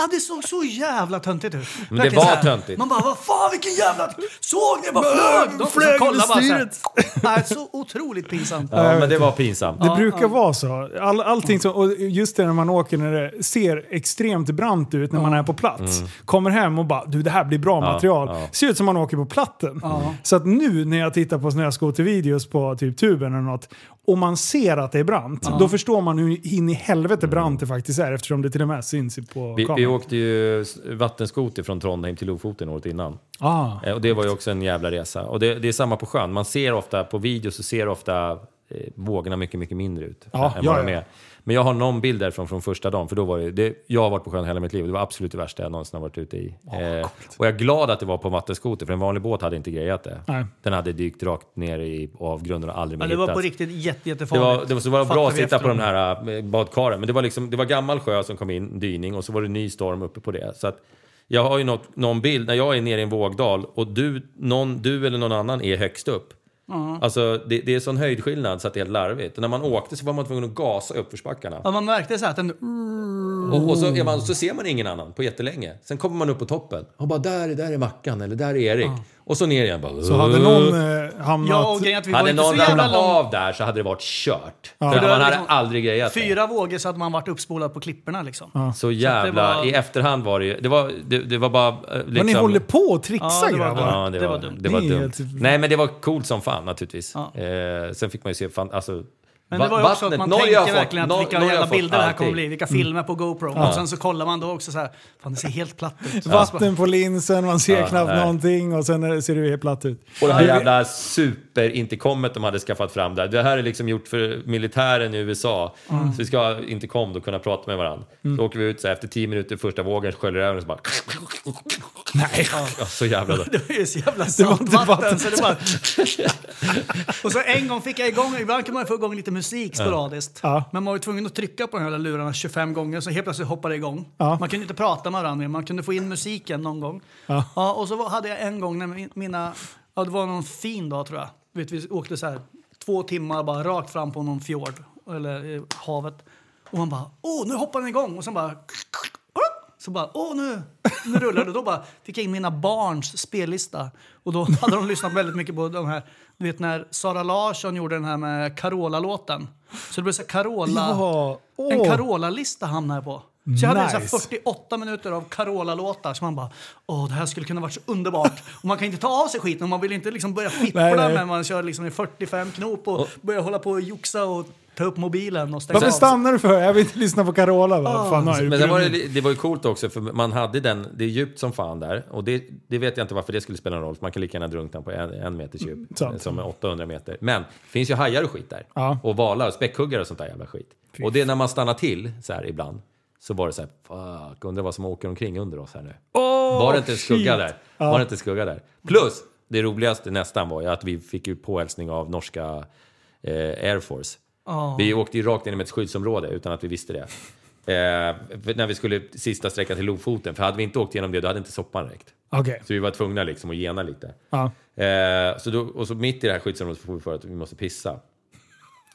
Ja, det såg så jävla töntigt ut. Men det var töntigt. Man bara, vad fan vilken jävla... Såg ni? Bara flög! De flög kollade bara så här. så otroligt pinsamt. Ja, men det var pinsamt. Det brukar vara så. All, allting så. Och just det när man åker när det ser extremt brant ut när man är på plats. Kommer hem och bara du det här blir bra material. ja. Ser ut som man åker på platten. Så att nu när jag tittar på snöskotervideos på typ tuben eller något. Och man ser att det är brant, då förstår man hur in i helvete brant det faktiskt är eftersom det till och med syns på Vi, vi kameran. åkte ju vattenskoter från Trondheim till Lofoten året innan. Ah. Eh, Och det var ju också en jävla resa. Och det, det är samma på sjön. Man ser ofta, på video så ser ofta eh, vågorna mycket, mycket mindre ut. Ja, än ja, vad de ja. är. Men jag har någon bild därifrån från första dagen, för då var det, det, jag har varit på sjön hela mitt liv och det var absolut det värsta jag någonsin har varit ute i. eh, och jag är glad att det var på en vattenskoter, för en vanlig båt hade inte grejat det. Nej. Den hade dykt rakt ner i avgrunden och aldrig mer Ja, det var på riktigt jätte, Det jättefarligt. var, det var, så var det bra att sitta på de här äh, badkaren. Men det var, liksom, det var gammal sjö som kom in, dyning, och så var det ny storm uppe på det. Så att jag har ju något, någon bild när jag är nere i en vågdal och du, någon, du eller någon annan är högst upp. Alltså det, det är sån höjdskillnad så att det är helt larvigt. Och när man åkte så var man tvungen att gasa uppförsbackarna. Ja, man märkte så här att den... Och, och så, är man, så ser man ingen annan på jättelänge. Sen kommer man upp på toppen. Och bara där, där är Mackan eller där är Erik. Och så ner igen. Bara, Så hade någon eh, hamnat... Ja, och grejen att vi var hade så någon jävla ramlat långt. av där så hade det varit kört. Ja. För man var hade liksom aldrig grejat det. Fyra vågor så hade man varit uppspolad på klipporna liksom. Så jävla... var- I efterhand var det ju... Det var, det, det var bara... Liksom, Men ni håller på och trixar Ja, det var- grabbar. Ja, det, Det var, var dumt. Det var dumt. helt- Nej, men det var coolt som fan naturligtvis. Ja. Eh, sen fick man ju se... Fan, alltså, Men det var ju också att man Norge tänker fått- verkligen att Nor- vilka Norge jävla fått bilder det här kommer allting. bli. Vilka filmer på GoPro. Och sen så kollar man då också så här, fan det ser helt platt ut. Vatten på linsen, man ser Ja, knappt nej. någonting och sen ser det helt platt ut. Och det här jävla superintercomet de hade skaffat fram där. Det här är liksom gjort för militären i USA. Så vi ska ha intercom då kunna prata med varandra. Så åker vi ut så här, efter 10 minuter första vågen sköljer det över och så bara... Nej. Ja, så jävla dåligt. [laughs] Det var ju så jävla saltvatten vatten. så det bara... [laughs] Och så en gång fick jag igång, ibland kan man få igång lite musik sporadiskt. Ja. Men man var ju tvungen att trycka på de här lurarna 25 gånger så helt plötsligt hoppade det igång. Ja. Man kunde inte prata med varandra, man kunde få in musiken någon gång. Ja. och så hade jag en gång när min- mina, ja det var någon fin dag tror jag. Vet, vi åkte så här två timmar bara rakt fram på någon fjord, eller eh, havet. Och man bara, åh nu hoppar den igång! Och sen bara, så bara, åh nu, nu rullar det. Då bara fick jag in mina barns spellista. Och då hade de lyssnat väldigt mycket på de här, du vet när Sara Larsson gjorde den här med Carola-låten. Så det blev så Carola, Ja, åh. en Carola-lista hamnade jag på. Så jag hade så här Nice. 48 minuter av Carola-låtar så man bara, åh det här skulle kunna varit så underbart. Och man kan inte ta av sig skiten och man vill inte liksom börja fippla med man kör liksom i 45 knop och börja hålla på och joxa och ta upp mobilen och stänga Varför stannar du för? Jag vill inte lyssna på Carola. Va? Fan, nu har jag Men sen var det, var ju coolt också, för man hade den, det är djupt som fan där. Och det, det vet jag inte varför det skulle spela någon roll, för man kan lika gärna drunkna på en, en meters djup. sant. Som är 800 meter. Men det finns ju hajar och skit där. Ja. Och valar och späckhuggare och sånt där jävla skit. Och det är när man stannar till så här ibland. Så var det så här, fuck, undrar vad som åker omkring under oss här nu. var det inte en skugga shit. där? Var det inte en skugga där? Plus, det roligaste nästan var ju att vi fick ju påhälsning av norska eh, Air Force. Vi åkte ju rakt in i ett skyddsområde utan att vi visste det. [laughs] Eh, när vi skulle sista sträckan till Lofoten, för hade vi inte åkt igenom det då hade inte soppan räckt. Okej. Så vi var tvungna liksom att gena lite. Ja. Eh, så då, och så mitt i det här skyddsområdet får vi för att vi måste pissa.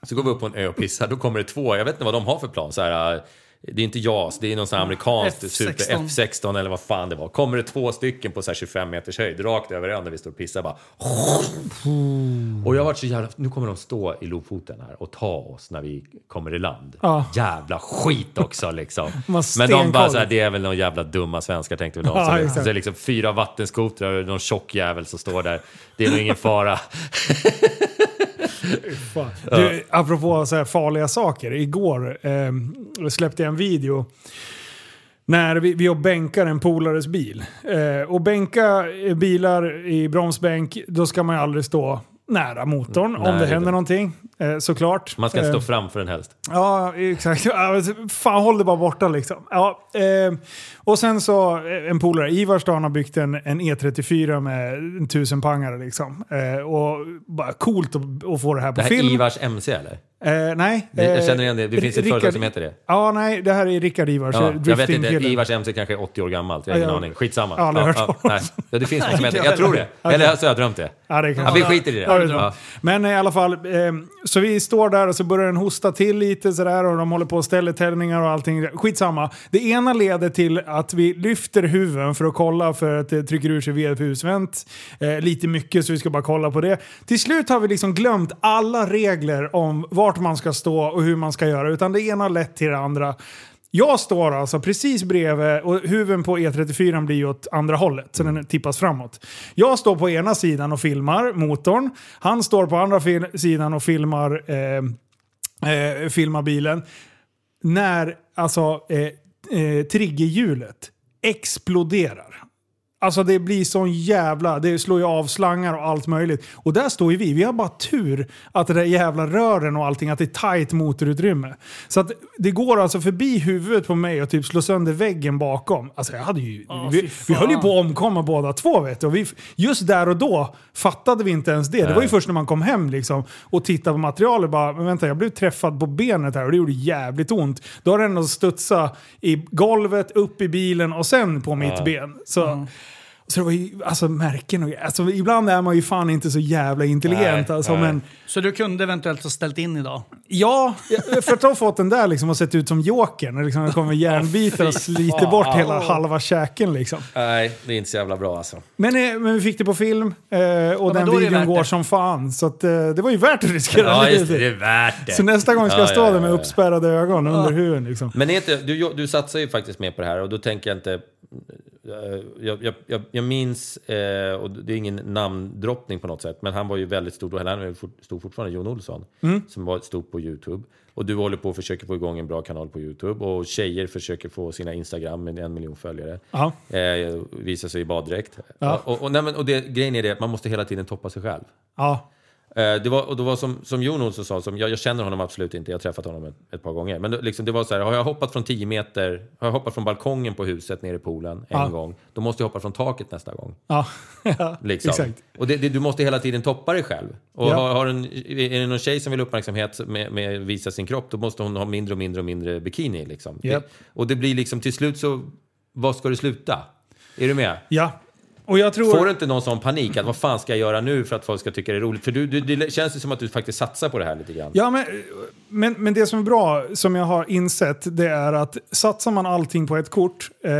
Så går vi upp på en ö och pissar, då kommer det två, jag vet inte vad de har för plan, så här, det är inte JAS, det är någon sån F16. super F16 eller vad fan det var. Kommer det två stycken på så här 25 meters höjd, rakt över ön när vi står och pissar bara. Och jag har varit så jävla, nu kommer de stå i Lofoten här och ta oss när vi kommer i land. Ja. Jävla skit också liksom. [laughs] Men de bara så här, det är väl någon jävla dumma svenskar tänkte väl de. Ja, så det är liksom fyra vattenskotrar och någon tjock jävel som står där. Det är nog ingen fara. [laughs] Fan. Du, apropå så här farliga saker. Igår eh, släppte jag en video när vi, vi och bänkar en polares bil. Eh, och bänka bilar i bromsbänk, då ska man ju aldrig stå nära motorn om Nej, det det händer är- någonting. Eh, såklart. Man ska stå Eh, framför den helst. Ja, exakt. Fan, håll det bara borta liksom. Ja, eh, och sen så, eh, en polare, Ivars han har byggt en, en E34 med en tusenpangare liksom. Eh, och bara coolt att, att få det här på Det här film. Ivars MC eller? Eh, nej. Det- jag eh, känner igen det. Det finns ett Rickard- företag som heter det. Ja, nej, det här är Rickard Ivars. Ja, eh, jag vet inte, driftingkillen. Ivars MC kanske är 80 år gammalt. Jag har Ja, ingen jag- aning. Skitsamma. jag har aldrig ja, hört ja, nej. ja, Det finns [laughs] något som heter Jag tror det. Eller så har jag drömt det. Ja, det kan Ja, vi skiter i det. Ja, det Ja. Men i alla fall, eh, så vi står där och så börjar den hosta till lite sådär och de håller på och ställer tändningar och allting. Skitsamma. Det ena leder till att vi lyfter huven för att kolla för att det trycker ur sig VFU-svänt. Eh, lite mycket så vi ska bara kolla på det. Till slut har vi liksom glömt alla regler om vart man ska stå och hur man ska göra. Utan det ena har lett till det andra. Jag står alltså precis bredvid och huven på E34 blir ju åt andra hållet, så den tippas framåt. Jag står på ena sidan och filmar motorn. Han står på andra fil- sidan och filmar eh, eh, filmar bilen. När alltså eh, eh, triggerhjulet exploderar. Alltså det blir sån jävla... Det slår ju av slangar och allt möjligt. Och där står ju vi. Vi har bara tur att det där jävla rören och allting, att det är tajt motorutrymme. Så att det går alltså förbi huvudet på mig och typ slår sönder väggen bakom. Alltså jag hade ju... Ja, vi, vi höll ju på att omkomma båda två vet du. Och vi, just där och då fattade vi inte ens det. Det var ju först när man kom hem liksom och tittade på materialet bara, men vänta jag blev träffad på benet här och det gjorde jävligt ont. Då har den studsat i golvet, upp i bilen och sen på mitt ben. Så, så det var ju alltså märken och alltså, Ibland är man ju fan inte så jävla intelligent. Nej, alltså, nej. men Så du kunde eventuellt ha ställt in idag? ja, för att ha fått den där liksom och sett ut som Jokern. Liksom, det kommer [laughs] järnbitar och sliter bort hela halva käken. Liksom. Nej, det är inte så jävla bra alltså. Men, eh, men vi fick det på film eh, och men den videon går det. som fan. Så att, eh, det var ju värt att riskera Ja, just det. Det är värt det. Så nästa gång ska jag Ja, stå ja, där med ja, ja. uppspärrade ögon under huven. Liksom. Men inte, du, du satsar ju faktiskt mer på det här och då tänker jag inte... eh, Jag, jag, jag, jag minns, eh, och det är ingen namndroppning på något sätt, men han var ju väldigt stor då, han är stor fortfarande, Jon Olsson, som var stor på YouTube. Och du håller på och försöker få igång en bra kanal på YouTube och tjejer försöker få sina Instagram med en miljon följare. Ja. Eh, visar sig i baddräkt. Ja. Och, och, nej, men, och det, grejen är det att man måste hela tiden toppa sig själv. Ja. Eh, Det var, och det var som, som Jon Olsson sa, som, jag, jag känner honom absolut inte, jag har träffat honom ett, ett par gånger. Men det, liksom, det var så här, har jag hoppat från 10 meter, har jag hoppat från balkongen på huset ner i poolen en Ja. gång, då måste jag hoppa från taket nästa gång. Ja. [laughs] ja. Liksom. Exakt. Och det, det, du måste hela tiden toppa dig själv. Och Ja. har, har en, är det någon tjej som vill uppmärksamhet med, med visa sin kropp, då måste hon ha mindre och mindre och mindre bikini. Liksom. Det, och det blir liksom till slut så, vad ska det sluta? Är du med? ja. Och jag tror... Får du inte någon sån panik att vad fan ska jag göra nu för att folk ska tycka det är roligt? För du, du, det känns ju som att du faktiskt satsar på det här lite grann. Ja, men, men, men det som är bra, som jag har insett, det är att satsar man allting på ett kort eh,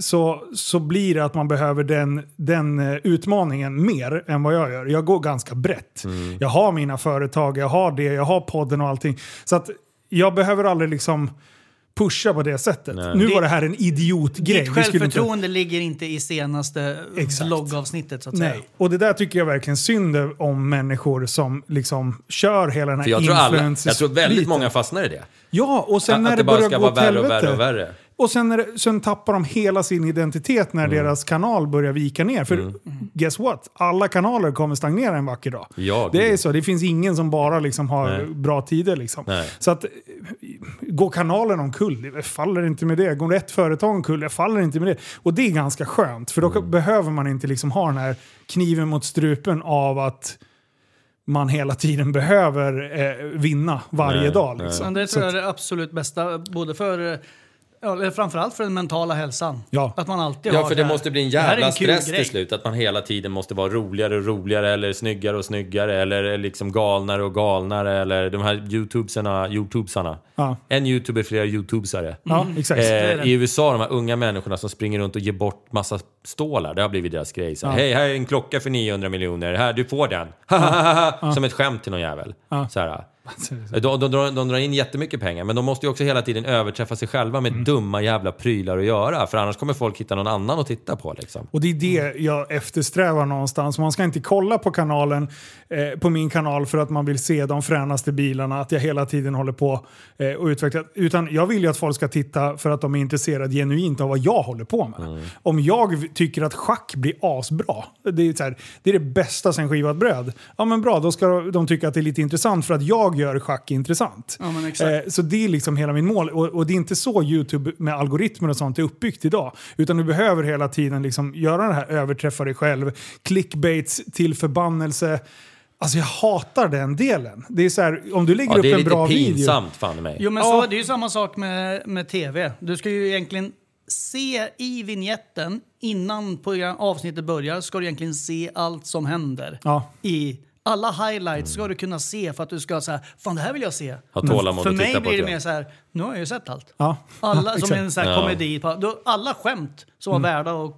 så, så blir det att man behöver den, den eh, utmaningen mer än vad jag gör. Jag går ganska brett. Mm. Jag har mina företag, jag har det, jag har podden och allting. Så att jag behöver aldrig liksom pusha på det sättet. Nu var det här en idiotgrej. Ditt skulle inte- självförtroende ligger inte i senaste Exakt. vloggavsnittet så att säga. Nej, och det där tycker jag verkligen synd om människor som liksom kör hela den här influencers- jag tror väldigt många fastnar i det. Ja, och sen Att- när att det, det bara börjar ska gå vara värre och värre och värre. Och sen, det, sen tappar de hela sin identitet när Mm. deras kanal börjar vika ner. För guess what? Alla kanaler kommer stagnera en vacker dag. Ja, det är gud. så. Det finns ingen som bara liksom har Nej. bra tider. Liksom. Nej. Så att, går kanalen omkull, jag faller inte med det. Går ett företag omkull, jag faller inte med det. Och det är ganska skönt, för då Mm. behöver man inte liksom ha den här kniven mot strupen av att man hela tiden behöver eh, vinna varje Nej, dag. nej. Liksom. Det tror jag är det absolut bästa, både för, eh, eller framförallt för den mentala hälsan. Ja. Att man alltid Ja, har för det här, måste bli en "Det jävla kul stress grej." till slut. Att man hela tiden måste vara roligare och roligare eller snyggare och snyggare eller liksom galnare och galnare eller de här youtubesarna, youtubesarna. Ja. En youtuber, flera youtubesare. Ja, exakt. Eh, I USA, de här unga människorna som springer runt och ger bort massa stålar. Det har blivit deras grej. Så, här, Hej, här är en klocka för 900 miljoner. Här, du får den. [laughs] Som ett skämt till någon jävel. Så här. [laughs] De, de, drar- de drar in jättemycket pengar, men de måste ju också hela tiden överträffa sig själva Mm. med dumma jävla prylar att göra. För annars kommer folk hitta någon annan att titta på. Liksom. Och det är det jag eftersträvar någonstans. Man ska inte kolla på kanalen, eh, på min kanal för att man vill se de fränaste bilarna, att jag hela tiden håller på eh, och utvecklar. Utan jag vill ju att folk ska titta för att de är intresserade genuint av vad jag håller på med. Om jag tycker att schack blir asbra, det är, här, det är det bästa sen skivat bröd. Ja men bra, då ska de tycka att det är lite intressant för att jag gör schack intressant. Ja, men exakt. Eh, så det är liksom hela min mål. Och, och det är inte så YouTube med algoritmer och sånt är uppbyggt idag. Utan du behöver hela tiden liksom göra det här, överträffa dig själv, clickbaits till förbannelse. Alltså jag hatar den delen. Det är så här, om du lägger Ja, det är upp en lite bra video. pinsamt fan i mig. Jo men Ja. så, det är ju samma sak med, med tv. Du ska ju egentligen se i vignetten innan program, avsnittet börjar ska du egentligen se allt som händer. Ja. I alla highlights ska du kunna se för att du ska säga fan det här vill jag se. Ha tålamod För att mig titta på blir det mer så här, nu har jag ju sett allt. Ja. Alla [laughs] som en sån här Ja. komedi, alla skämt som var värda att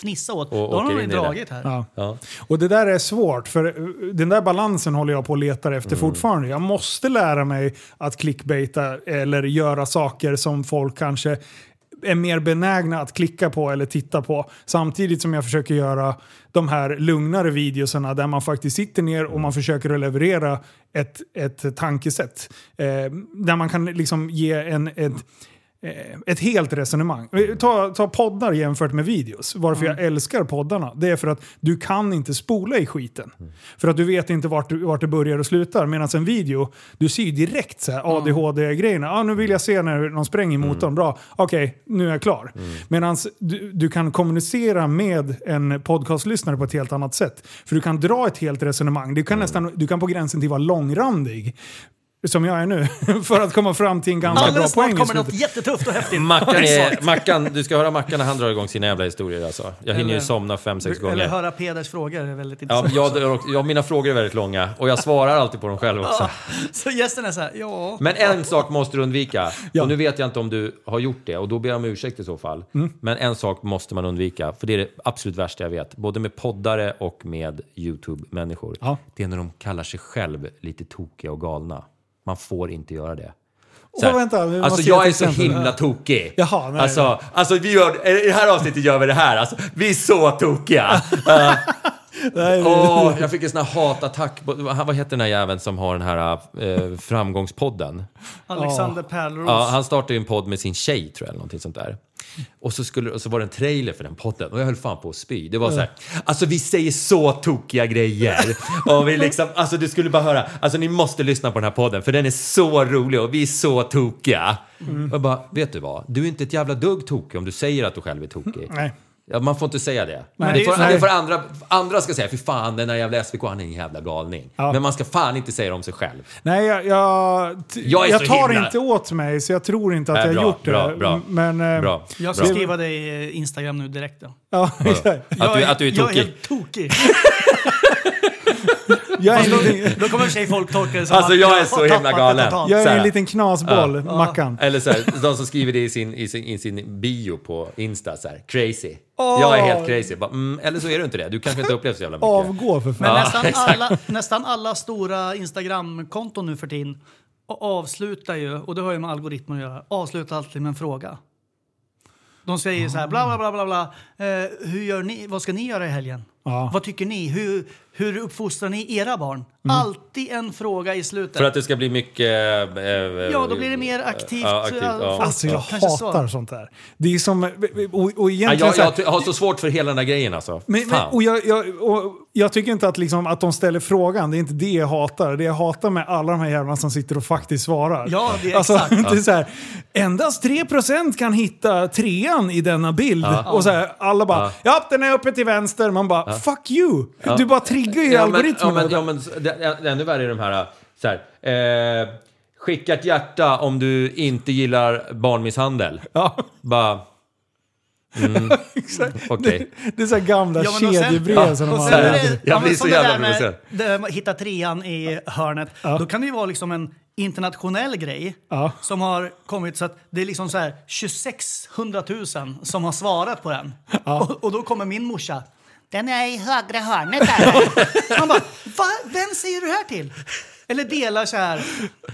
fnissa åt, Och då har de ju dragit här. Ja. Ja. Och det där är svårt, för eh, den där balansen håller jag på att leta efter Mm. fortfarande. Jag måste lära mig att clickbaita eller göra saker som folk kanske är mer benägna att klicka på eller titta på. Samtidigt som jag försöker göra de här lugnare videosarna där man faktiskt sitter ner och man försöker att leverera ett, ett tankesätt. Eh, där man kan liksom ge en, ett, ett helt resonemang. Eh, Ta, ta poddar jämfört med videos. Varför jag älskar poddarna, det är för att du kan inte spola i skiten. För att du vet inte vart, du, vart det börjar och slutar. Medan en video, du ser ju direkt så här ADHD-grejerna. Ah, nu vill jag se när någon spränger motorn. Bra, okej, nu är jag klar. Medan du, du kan kommunicera med en podcastlyssnare på ett helt annat sätt. För du kan dra ett helt resonemang. Du kan, nästan, du kan på gränsen till vara långrandig. Som jag är nu. [laughs] för att komma fram till en ganska bra Alldeles poäng. snart i kommer något jättetufft och häftigt. Mackan, är. Mackan, du ska höra Mackan när han drar igång sina jävla historier alltså. Jag hinner ju Eller- somna fem, sex Eller gånger. höra Peders frågor är väldigt Ja, intressant. jag, jag, mina frågor är väldigt långa och jag svarar alltid på dem själv också. Så gästen är så här, ja. Men en sak måste du undvika. Ja. Och nu vet jag inte om du har gjort det och då ber jag om ursäkt i så fall. Mm. Men en sak måste man undvika, för det är det absolut värsta jag vet. Både med poddare och med YouTube-människor. Ja. Det är när de kallar sig själv lite tokiga och galna. Man får inte göra det. Så här, vänta, vi alltså jag är så himla tokig. Jaha, nej, alltså, nej. alltså vi gör, i det här avsnittet gör vi det här. Alltså, vi är så tokiga. Eh, [laughs] Nej, Åh, jag fick en sån här hatattack. Vad heter den här jäveln som har den här eh, framgångspodden? Alexander Pärleros. Ja, han startade ju en podd med sin tjej tror jag, eller någonting sånt där. Och så, skulle, och så var det en trailer för den podden och jag höll fan på att spy. Det var så här, alltså vi säger så tokiga grejer. [laughs] Och vi liksom, alltså du skulle bara höra, alltså ni måste lyssna på den här podden för den är så rolig och vi är så tokiga. Och jag bara, vet du vad? Du är inte ett jävla dugg tokig om du säger att du själv är tokig. Nej. Ja, man får inte säga det. Nej, det, får, det får andra, andra ska säga, fy fan den där jävla SVK, han är en jävla galning. Ja. Men man ska fan inte säga det om sig själv. Nej, jag, jag, t- Jag jag tar himla- inte åt mig så jag tror inte att Nej, jag bra, har gjort det. bra, bra. Men, eh, Bra. Jag ska bra. skriva det i Instagram nu direkt. Då. [laughs] Ja, exakt. Att du, att du är jag är tokig. helt tokig. [laughs] Jag är, en Fast liten, då, då kommer i och för sig folk tolka det som Alltså, att jag är så himla tappat det galen. totalt. jag är en liten knasboll, Mackan. Eller så här, de som skriver det i sin, i sin, i sin bio på Insta, så här, crazy. Jag är helt crazy. Bara, mm, eller så är du inte det. Du kanske inte upplevt så jävla mycket. Avgå för fan. Men Ja, nästan, alla, nästan alla stora Instagram-konton nu för tiden och avslutar ju, och det har ju med algoritmer att göra, avslutar alltid med en fråga. De säger så här, bla bla bla bla bla, eh, hur gör ni, vad ska ni göra i helgen? Ja. Vad tycker ni? Hur, hur uppfostrar ni era barn? Alltid en fråga i slutet. För att det ska bli mycket... Eh, ja, då blir det mer aktivt. Ja, aktivt ja. folk Alltså jag kanske hatar sånt där. Det är som... Och, och Ja, egentligen jag, så här, jag har så svårt för hela den där grejen alltså. Men, men, och jag, jag, och jag tycker inte att, liksom, att de ställer frågan, det är inte det jag hatar. Det jag hatar med alla de här jävlarna som sitter och faktiskt svarar. Ja, det är alltså, exakt. [laughs] Det är så här, endast 3% kan hitta trean i denna bild. Och så här, alla bara ja. den är uppe till vänster. Man bara fuck you! Du bara triggar ju ja, men, ja, algoritmerna. men, ja, men, det, det, ännu värre är de här... Så här eh, skicka ett hjärta om du inte gillar barnmisshandel. Ja, Bara... Mm, [laughs] exakt. Okej. Det, det är så här gamla Ja, kedjebrev som de har. sen Jag ja, blir så jävla provocerad. Hitta trean i hörnet. Då kan det ju vara liksom en internationell grej Ja. som har kommit så att det är liksom så här 2600 000 som har svarat på den. Och, och då kommer min morsa. Den är i högra hörnet där. [laughs] Man bara, Va? vem säger du det här till? Eller delar så här,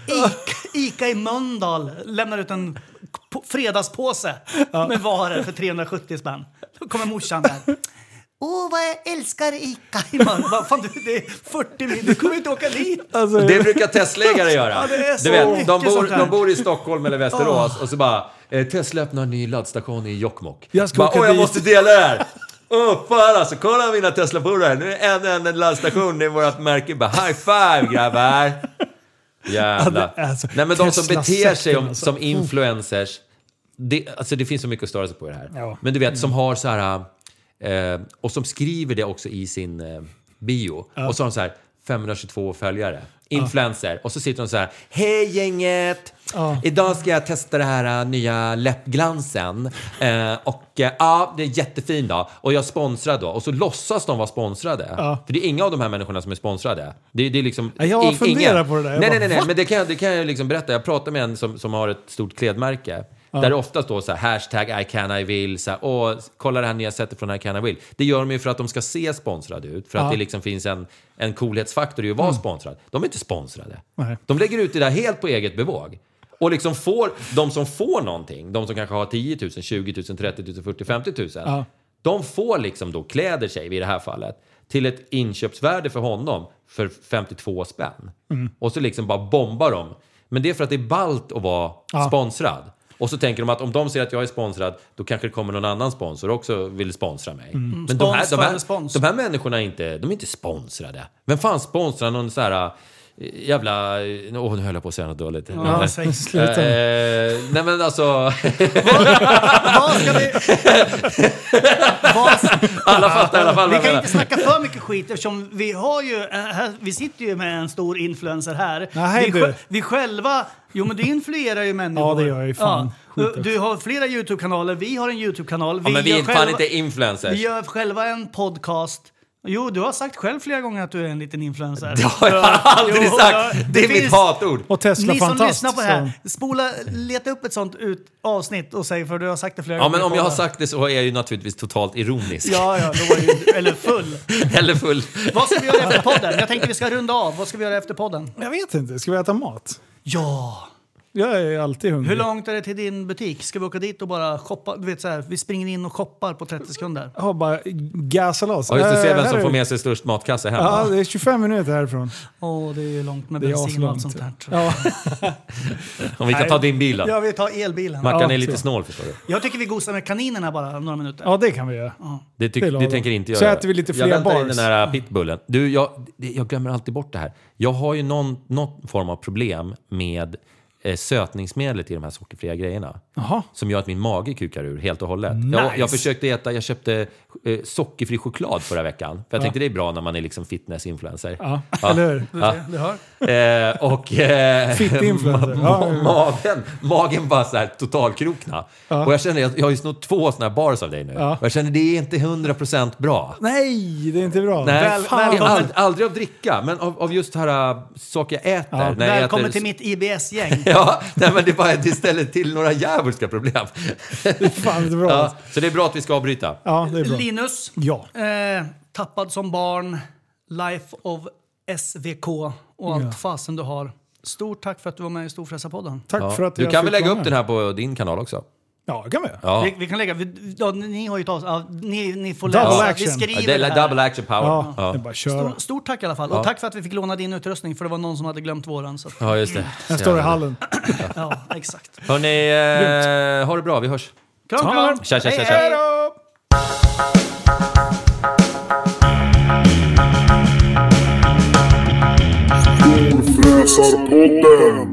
Ica, Ica i Mölndal lämnar ut en fredagspåse med varor för 370 spänn. Då kommer morsan där. Åh, vad jag älskar Ica i Fan, du, det är 40 mil, du kommer inte åka dit. Alltså, Det brukar Tesla-ägare göra. Ja, det är så du vet, de, bor, de bor i Stockholm eller Västerås och så bara eh, Tesla öppnar en ny laddstation i Jokkmokk. Jag ska bara, åka Åh, jag dit." måste dela det här! Åh fan alltså, kolla mina Tesla-polare. Nu är en, en, en laddstation, det är vårt märke. Bara high five grabbar! Jävlar. Ja, det är så- Nej men de som beter sig om, alltså. som influencers. Det, alltså det finns så mycket att störa sig på i det här. Ja. Men du vet, som har så här... Eh, och som skriver det också i sin eh, bio. Och så har de så här 522 följare. Influencer. Och så sitter de så här. Hej gänget! Ja. Idag ska jag testa det här uh, nya läppglansen. Eh, och eh, ja, det är jättefin då. Och jag sponsrar då. Och så låtsas de vara sponsrade. Ja. För det är inga av de här människorna som är sponsrade. Det, det är liksom... Ja, jag funderar på det där. Jag Nej, bara, nej, nej, nej. Men det kan, jag- det kan jag liksom berätta. Jag pratade med en som, som har ett stort klädmärke. Där det ofta står så här, hashtag I can I will, så här, åh, kolla det här nya sättet från I can I will. Det gör de ju för att de ska se sponsrade ut, för att Ja. det liksom finns en, en coolhetsfaktor i att vara sponsrad. De är inte sponsrade. Nej. De lägger ut det där helt på eget bevåg. Och liksom får, de som får någonting, de som kanske har 10 000, 20 000, 30 000, 40 50 000. Ja. De får liksom då, kläder sig i det här fallet, till ett inköpsvärde för honom för 52 spänn. Mm. Och så liksom bara bombar de. Men det är för att det är ballt att vara Ja. sponsrad. Och så tänker de att om de ser att jag är sponsrad, då kanske det kommer någon annan sponsor också vill sponsra mig. Mm. Men de här, Spons de, här, spons. de här människorna är inte, de är inte sponsrade. Vem fan sponsrar någon så här jävla... Åh, nu höll jag på att säga något dåligt. Ja, Eh, säg. Sluta. eh, nej men alltså, Vad ska alla fattar i alla fall Vi kan inte snacka för mycket skit eftersom vi har ju, eh, här, vi sitter ju med en stor influencer här. Hej vi, vi själva, jo men du influerar ju människor. Ja, det gör jag ju fan. Ja. Skit Du har flera YouTube-kanaler, vi har en YouTube-kanal. Ja, men vi är fan själva- inte influencers. Vi gör själva en podcast. Jo, du har sagt själv flera gånger att du är en liten influencer. Det har jag aldrig Jo, sagt! ja, Det är mitt finns- hatord. Och Tesla Ni som fantast. lyssnar på det här, spola, leta upp ett sånt ut, avsnitt och säg för du har sagt det flera Ja, gånger. men om jag har sagt det så är jag ju naturligtvis totalt ironisk. Ja, ja, då var ju, eller full. [laughs] Eller full. Vad ska vi göra efter podden? Jag tänkte vi ska runda av. Vad ska vi göra efter podden? Jag vet inte, ska vi äta mat? Ja! Jag är alltid hungrig. Hur långt är det till din butik? Ska vi åka dit och bara shoppa? Du vet så här, vi springer in och shoppar på 30 sekunder. Jag har bara gasa loss. Ja, just det, se vem som är får med sig störst matkasse hem. Ja, det är 25 minuter härifrån. Åh, det är ju långt med bensin och allt sånt där. Ja. [laughs] Om vi kan ta din bil då. Ja, vi tar elbilen. Mackan Ja, är lite så. snål förstår du. Jag tycker vi gosar med kaninerna bara några minuter. ja, det kan vi göra. Det, tyck, Det tänker inte jag Så göra. äter vi lite Jag fler väntar in bars. den här pitbullen. Du, jag, jag glömmer alltid bort det här. Jag har ju någon, någon form av problem med sötningsmedlet i de här sockerfria grejerna. Jaha. Som gör att min mage kukar ur helt och hållet. Nice. Jag, jag försökte äta, jag köpte eh, sockerfri choklad förra veckan. För jag tänkte det är bra när man är liksom fitness-influencer. Ja, eller hur? Ja. du hör? Eh, och eh, Fit-influencer. ma- Ja, ja, ja. magen, magen bara så här totalkrokna. Och jag känner, jag, jag har ju snott två såna här bars av dig nu. Ja. Och jag känner, det är inte 100% bra. Nej, det är inte bra. Nej, Väl- fan, ald, aldrig av dricka, men av, av just här äh, saker jag äter. Ja. När jag Välkommen äter, till mitt IBS-gäng. [laughs] Ja, nej, men det, bara, det ställer till några djävulska problem. Fan, det är bra. Ja, så det är bra att vi ska avbryta. Ja, det är bra. Linus, Ja. eh, tappad som barn, Life of SVK och allt Ja. fasen du har. Stort tack för att du var med i Storfräsarpodden. Tack Ja. för att Du kan väl lägga upp den här på din kanal också? Ja, det kan vi göra. Ja. Vi, vi kan lägga, vi, ja, ni har ju tagit, ja, ni, ni får Double läsa. action. Vi skriver det är det här. double action power. Ja, Ja, det är bara att köra. Stort, stort tack i alla fall. Och tack för att vi fick låna din utrustning för det var någon som hade glömt våran. Så. att- ja just det. Den står i hallen. Ja, exakt. Hörni, eh, ha det bra. Vi hörs. Kram, Ta kram! det. Tja, tja, tja, Hej, tja. hej. då! Storfräsarpodden.